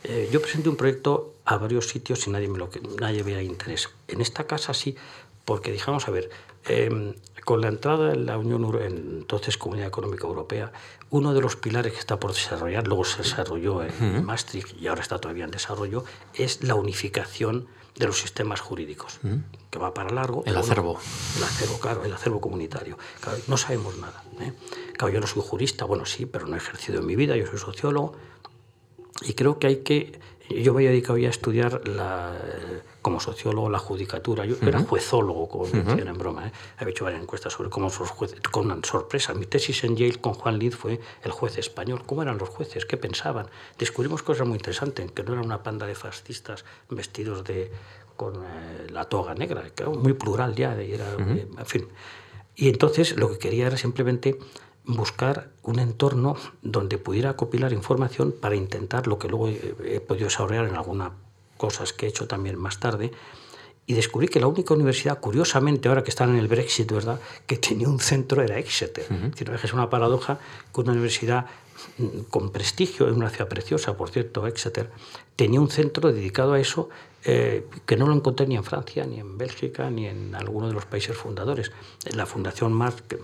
Eh, yo presenté un proyecto a varios sitios y nadie, me lo, nadie veía interés. En esta casa sí, porque dijamos, a ver, em, con la entrada en la Unión entonces Comunidad Económica Europea, uno de los pilares que está por desarrollar, luego se desarrolló en Maastricht y ahora está todavía en desarrollo, es la unificación de los sistemas jurídicos, que va para largo. El acervo. el acervo, claro, el acervo comunitario. no sabemos nada. ¿eh? Claro, yo no soy jurista, bueno, sí, pero no he ejercido en mi vida, yo soy sociólogo, y creo que hay que... Yo me he dedicado ya a estudiar la como sociólogo la judicatura. Yo era juezólogo, como decían en broma. ¿eh? He hecho varias encuestas sobre cómo los jueces, con una sorpresa. Mi tesis en Yale con Juan Lid fue el juez español. ¿Cómo eran los jueces? ¿Qué pensaban? Descubrimos cosas muy interesantes, que no era una panda de fascistas vestidos de, con eh, la toga negra, que era muy plural ya, era, eh, en fin. Y entonces lo que quería era simplemente buscar un entorno donde pudiera copilar información para intentar lo que luego he podido desarrollar en alguna cosas que he hecho también más tarde, y descubrí que la única universidad, curiosamente, ahora que están en el Brexit, ¿verdad?, que tenía un centro era Exeter. Es una paradoja que una universidad mm, con prestigio, en una ciudad preciosa, por cierto, Exeter, tenía un centro dedicado a eso eh, que no lo encontré ni en Francia, ni en Bélgica, ni en alguno de los países fundadores. La Fundación Marc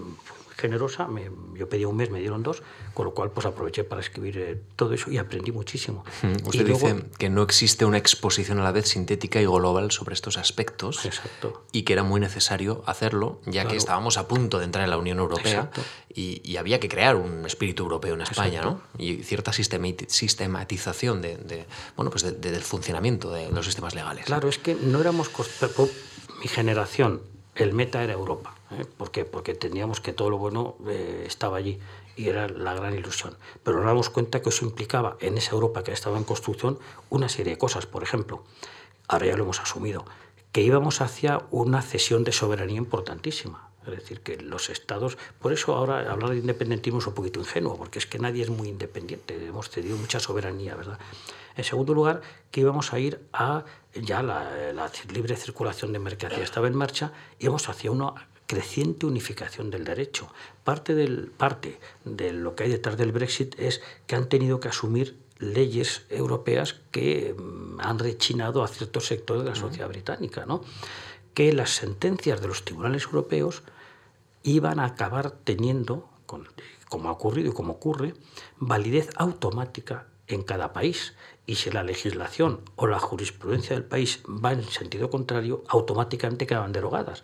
generosa, me, yo pedí un mes, me dieron dos, con lo cual pues aproveché para escribir eh, todo eso y aprendí muchísimo. Usted dice que no existe una exposición a la vez sintética y global sobre estos aspectos Exacto. y que era muy necesario hacerlo, ya que estábamos a punto de entrar en la Unión Europea y, había que crear un espíritu europeo en España, ¿no? Y cierta sistematización de, bueno, pues del funcionamiento de los sistemas legales. Claro, es que no éramos... Mi generación, el meta era Europa. ¿Eh? ¿Por qué? Porque teníamos que todo lo bueno eh, estaba allí y era la gran ilusión. Pero nos damos cuenta que eso implicaba en esa Europa que estaba en construcción una serie de cosas. Por ejemplo, ahora ya lo hemos asumido, que íbamos hacia una cesión de soberanía importantísima. Es decir, que los estados, por eso ahora hablar de independentismo es un poquito ingenuo, porque es que nadie es muy independiente, hemos cedido mucha soberanía, ¿verdad? En segundo lugar, que íbamos a ir a ya la, libre circulación de mercancías estaba en marcha, íbamos hacia una creciente unificación del derecho. Parte, del, parte de lo que hay detrás del Brexit es que han tenido que asumir leyes europeas que mm, han rechinado a ciertos sectores de la sociedad británica, ¿no? que las sentencias de los tribunales europeos iban a acabar teniendo, como ha ocurrido y como ocurre, validez automática en cada país. Y si la legislación o la jurisprudencia del país va en sentido contrario, automáticamente quedan derogadas.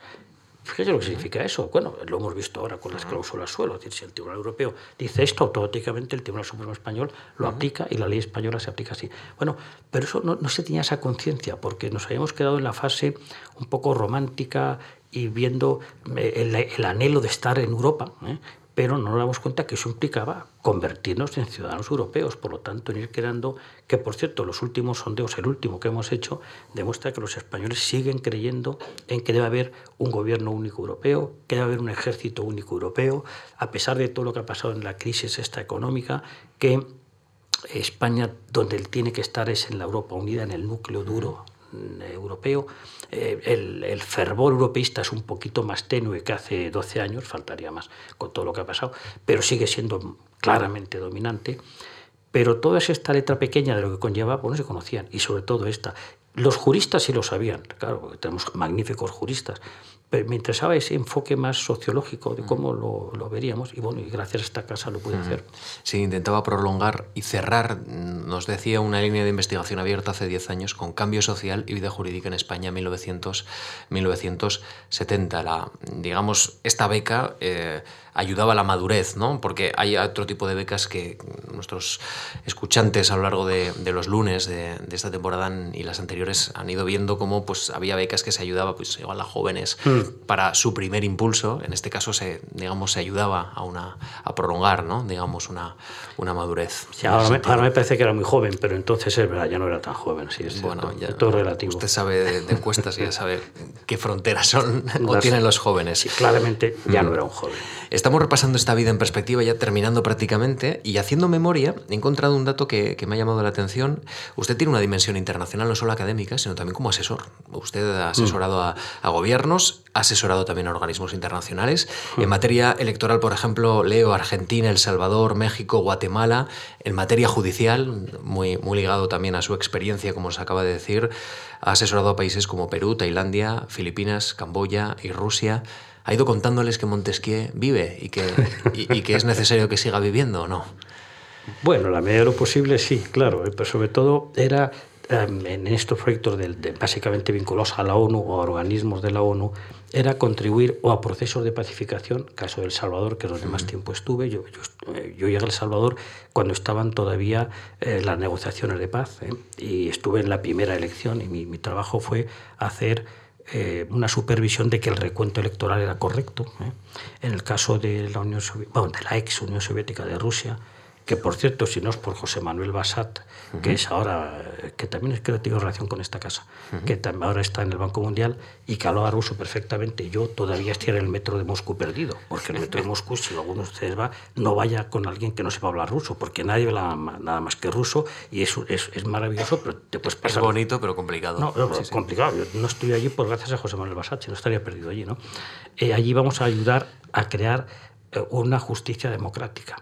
Fíjese lo que significa eso. Bueno, lo hemos visto ahora con las cláusulas suelo. Es decir, si el Tribunal Europeo dice esto, automáticamente el Tribunal Supremo Español lo aplica y la ley española se aplica así. Bueno, pero eso no, se tenía esa conciencia porque nos habíamos quedado en la fase un poco romántica y viendo eh, el, el anhelo de estar en Europa. ¿eh? Pero no nos damos cuenta que eso implicaba convertirnos en ciudadanos europeos, por lo tanto, en ir quedando, que por cierto, los últimos sondeos, el último que hemos hecho, demuestra que los españoles siguen creyendo en que debe haber un gobierno único europeo, que debe haber un ejército único europeo, a pesar de todo lo que ha pasado en la crisis esta económica, que España, donde él tiene que estar, es en la Europa unida, en el núcleo duro europeo. Eh, el, fervor europeísta es un poquito más tenue que hace 12 años, faltaría más con todo lo que ha pasado, pero sigue siendo claramente dominante. Pero toda esta letra pequeña de lo que conlleva, pues no se conocían, y sobre todo esta. Los juristas sí lo sabían, claro, porque tenemos magníficos juristas, pero me interesaba ese enfoque más sociológico de cómo lo, lo, veríamos y bueno, y gracias a esta casa lo pude hacer. Sí, intentaba prolongar y cerrar, nos decía, una línea de investigación abierta hace 10 años con cambio social y vida jurídica en España en 1900, 1970. La, digamos, esta beca... Eh, ayudaba a la madurez, ¿no? Porque hay otro tipo de becas que nuestros escuchantes a lo largo de, los lunes de, esta temporada y las anteriores han ido viendo cómo pues, había becas que se ayudaba pues, igual a jóvenes hmm. Para su primer impulso. En este caso se, digamos, se ayudaba a, una, a prolongar ¿no? digamos, una, una madurez. ahora, me, parece que era muy joven, pero entonces es verdad, ya no era tan joven. Sí, es bueno, ya, todo relativo. Usted sabe de, encuestas y ya sabe qué fronteras son o tienen los jóvenes. Sí, claramente ya no era un joven. Estamos repasando esta vida en perspectiva, ya terminando prácticamente, y haciendo memoria, he encontrado un dato que, me ha llamado la atención. Usted tiene una dimensión internacional, no solo académica, sino también como asesor. Usted ha asesorado a, gobiernos, ha asesorado también a organismos internacionales. En materia electoral, por ejemplo, leo Argentina, El Salvador, México, Guatemala. En materia judicial, muy, muy ligado también a su experiencia, como se acaba de decir, ha asesorado a países como Perú, Tailandia, Filipinas, Camboya y Rusia ha ido contándoles que Montesquieu vive y que, y, que es necesario que siga viviendo o no. Bueno, la medida de lo posible sí, claro, eh, pero sobre todo era en estos proyectos de, básicamente vinculados a la ONU o a organismos de la ONU, era contribuir o a procesos de pacificación, caso de El Salvador, que es donde más tiempo estuve. Yo, yo, eh, yo, llegué a El Salvador cuando estaban todavía eh, las negociaciones de paz y estuve en la primera elección y mi, mi trabajo fue hacer eh, una supervisión de que el recuento electoral era correcto. ¿eh? En el caso de la, Unión de la ex Unión Soviética de Rusia, que por cierto, si no es por José Manuel Basat, que es ahora, que también es que tiene relación con esta casa, que también ahora está en el Banco Mundial y que hablaba ruso perfectamente. Yo todavía estoy en el metro de Moscú perdido, porque el metro de Moscú, si alguno de ustedes va, no vaya con alguien que no sepa hablar ruso, porque nadie habla nada más que ruso y es, es, es maravilloso, pero te puedes pasar. Es bonito, pero complicado. No, no complicado. Yo no estoy allí por gracias a José Manuel Basat, si no estaría perdido allí. ¿no? Eh, allí vamos a ayudar a crear eh, una justicia democrática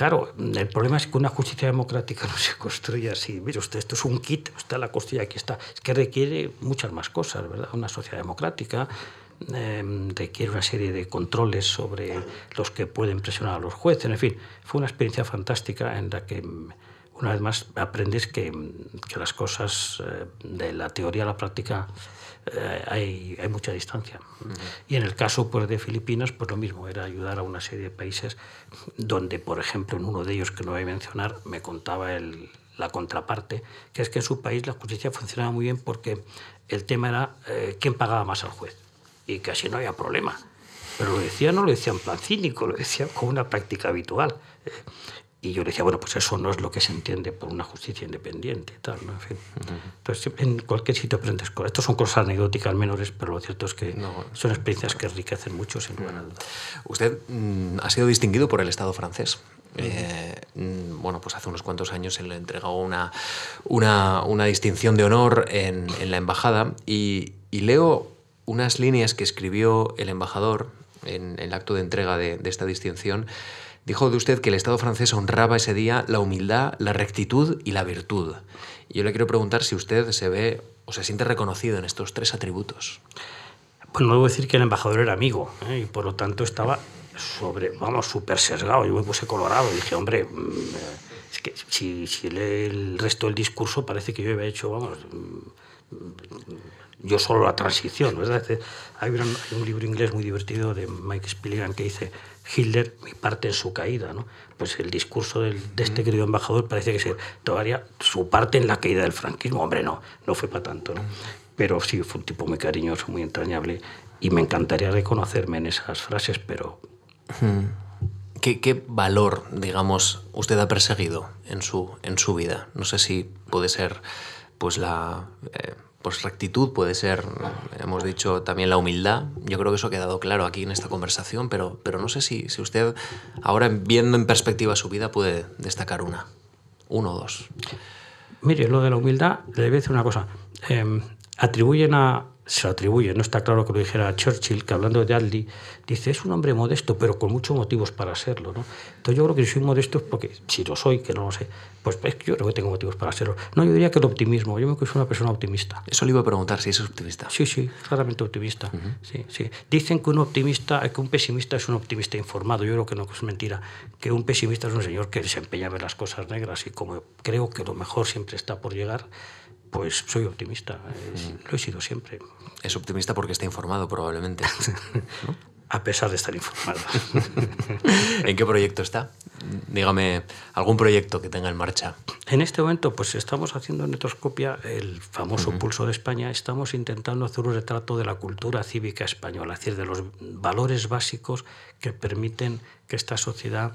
Claro, el problema es que una justicia democrática no se construye así. Mire usted, esto es un kit, está la costilla, aquí está. Es que requiere muchas más cosas, ¿verdad? Una sociedad democrática em, requiere una serie de controles sobre los que pueden presionar a los jueces. En fin, fue una experiencia fantástica en la que una vez más aprendes que, que las cosas eh, de la teoría a la práctica eh, hay, hay, mucha distancia. Y en el caso pues, de Filipinas, pues lo mismo, era ayudar a una serie de países donde, por ejemplo, en uno de ellos que no voy a mencionar, me contaba el, la contraparte, que es que en su país la justicia funcionaba muy bien porque el tema era eh, quién pagaba más al juez. Y casi no había problema. Pero lo decía, no lo decía en plan cínico, lo decía como una práctica habitual. Y yo le decía, bueno, pues eso no es lo que se entiende por una justicia independiente. Tal, ¿no? en, fin. Entonces, en cualquier sitio aprendes cosas. Estos son cosas anecdóticas menores, pero lo cierto es que son experiencias que enriquecen mucho, sin duda. Usted mm, ha sido distinguido por el Estado francés. Eh, mm, bueno, pues hace unos cuantos años se le entregó una, una, una distinción de honor en, en la embajada y, y, leo unas líneas que escribió el embajador en, en el acto de entrega de, de esta distinción Dijo de usted que el Estado francés honraba ese día la humildad, la rectitud y la virtud. Yo le quiero preguntar si usted se ve o se siente reconocido en estos tres atributos. Bueno, no debo decir que el embajador era amigo ¿eh? y por lo tanto estaba sobre, vamos, súper sesgado. Yo me puse colorado y dije, hombre, mm, es que si, si lee el resto del discurso parece que yo había hecho, vamos, mm, yo solo la transición, ¿verdad? Hay un, hay un libro inglés muy divertido de Mike Spilligan que dice Hitler, mi parte en su caída, ¿no? Pues el discurso del, de este querido embajador parece que se tomaría su parte en la caída del franquismo. Hombre, no, no fue para tanto, ¿no? Pero sí, fue un tipo muy cariñoso, muy entrañable y me encantaría reconocerme en esas frases, pero... ¿Qué, qué valor, digamos, usted ha perseguido en su, en su vida? No sé si puede ser pues la... Eh, pues rectitud puede ser, hemos dicho también la humildad. Yo creo que eso ha quedado claro aquí en esta conversación, pero, pero no sé si, si usted ahora viendo en perspectiva su vida puede destacar una, uno o dos. Mire, lo de la humildad, le voy a decir una cosa. Eh, atribuyen a, se lo atribuye, no está claro que lo dijera Churchill, que hablando de Aldi, dice, es un hombre modesto, pero con muchos motivos para serlo. ¿no? Entonces yo creo que si soy modesto es porque, si lo soy, que no lo sé, pues es que yo creo que tengo motivos para serlo. No, yo diría que el optimismo, yo creo que soy una persona optimista. Eso le iba a preguntar si es optimista. Sí, sí, claramente optimista. Uh -huh. sí, sí. Dicen que un optimista, que un pesimista es un optimista informado, yo creo que no es mentira, que un pesimista es un señor que se empeña a ver las cosas negras y como creo que lo mejor siempre está por llegar, pues soy optimista, lo he sido siempre. Es optimista porque está informado, probablemente. ¿no? A pesar de estar informado. ¿En qué proyecto está? Dígame, algún proyecto que tenga en marcha. En este momento, pues estamos haciendo en Etoscopia el famoso uh -huh. Pulso de España. Estamos intentando hacer un retrato de la cultura cívica española, es decir, de los valores básicos que permiten que esta sociedad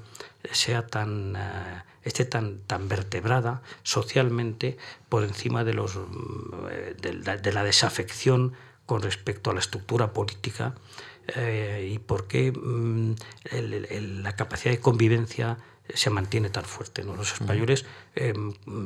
sea tan, uh, esté tan, tan vertebrada socialmente por encima de, los, de, la, de la desafección con respecto a la estructura política eh, y por qué el, el, la capacidad de convivencia se mantiene tan fuerte. ¿no? Los españoles eh,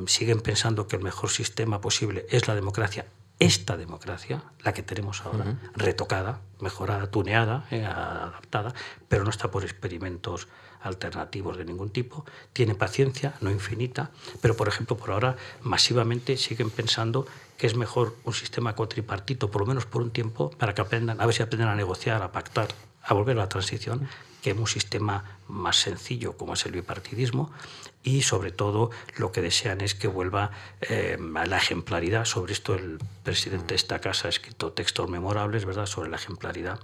siguen pensando que el mejor sistema posible es la democracia. Esta democracia, la que tenemos ahora, uh -huh. retocada, mejorada, tuneada, eh, adaptada, pero no está por experimentos alternativos de ningún tipo, tiene paciencia, no infinita, pero por ejemplo por ahora masivamente siguen pensando que es mejor un sistema cuatripartito, por lo menos por un tiempo, para que aprendan, a ver si aprenden a negociar, a pactar, a volver a la transición, que un sistema más sencillo como es el bipartidismo y sobre todo lo que desean es que vuelva eh, a la ejemplaridad. Sobre esto el presidente de esta casa ha escrito textos memorables, ¿verdad?, sobre la ejemplaridad,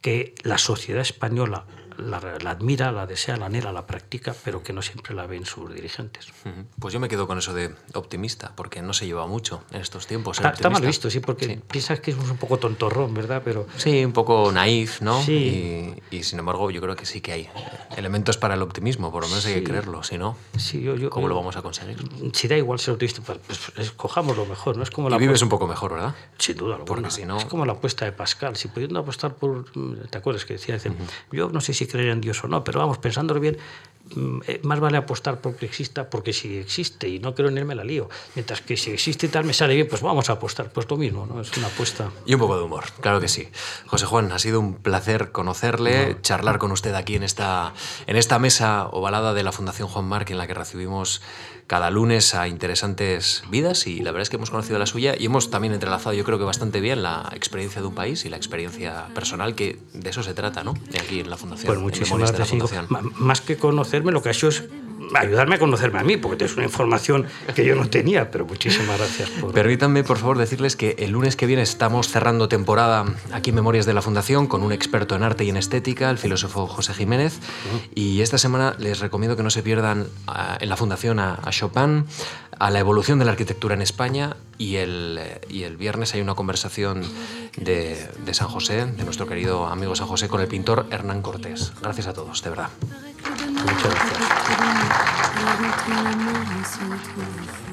que la sociedad española la, la, admira, la desea, la anhela, la practica, pero que no siempre la ven sus dirigentes. Pues yo me quedo con eso de optimista, porque no se lleva mucho en estos tiempos. Está, está, mal visto, sí, porque sí. piensas que es un poco tontorrón, ¿verdad? Pero... Sí, un poco naif, ¿no? Sí. Y, y, sin embargo, yo creo que sí que hay elementos para el optimismo, por lo menos sí. hay que creerlo, si no, sí, yo, yo, ¿cómo yo, lo vamos a conseguir? Si da igual ser optimista, pues, pues escojamos lo mejor, ¿no? Es como la y vives un poco mejor, ¿verdad? Sin duda, porque bueno, si no... Es como la apuesta de Pascal. Si pudiendo apostar por. ¿Te acuerdas que decía? Uh -huh. Yo no sé si creer en Dios o no, pero vamos, pensándolo bien, mm, eh, más vale apostar porque exista, porque si existe y no creo en él me la lío. Mientras que si existe y tal me sale bien, pues vamos a apostar. Pues lo mismo, ¿no? Es una apuesta. Y un poco de humor, claro que sí. José Juan, ha sido un placer conocerle, no. charlar con usted aquí en esta, en esta mesa ovalada de la Fundación Juan Marc en la que recibimos cada lunes a interesantes vidas y la verdad es que hemos conocido la suya y hemos también entrelazado yo creo que bastante bien la experiencia de un país y la experiencia personal que de eso se trata, ¿no? De aquí en la Fundación. Pues muchísimas gracias. Más que conocerme, lo que ha hecho es ayudarme a conocerme a mí, porque es una información que yo no tenía, pero muchísimas gracias por... Permítanme, por favor, decirles que el lunes que viene estamos cerrando temporada aquí en Memorias de la Fundación con un experto en arte y en estética, el filósofo José Jiménez, y esta semana les recomiendo que no se pierdan a, en la Fundación a, a, Chopin, a la evolución de la arquitectura en España, y el, y el viernes hay una conversación de, de San José, de nuestro querido amigo San José, con el pintor Hernán Cortés. Gracias a todos, de verdad. Muchas gracias. Every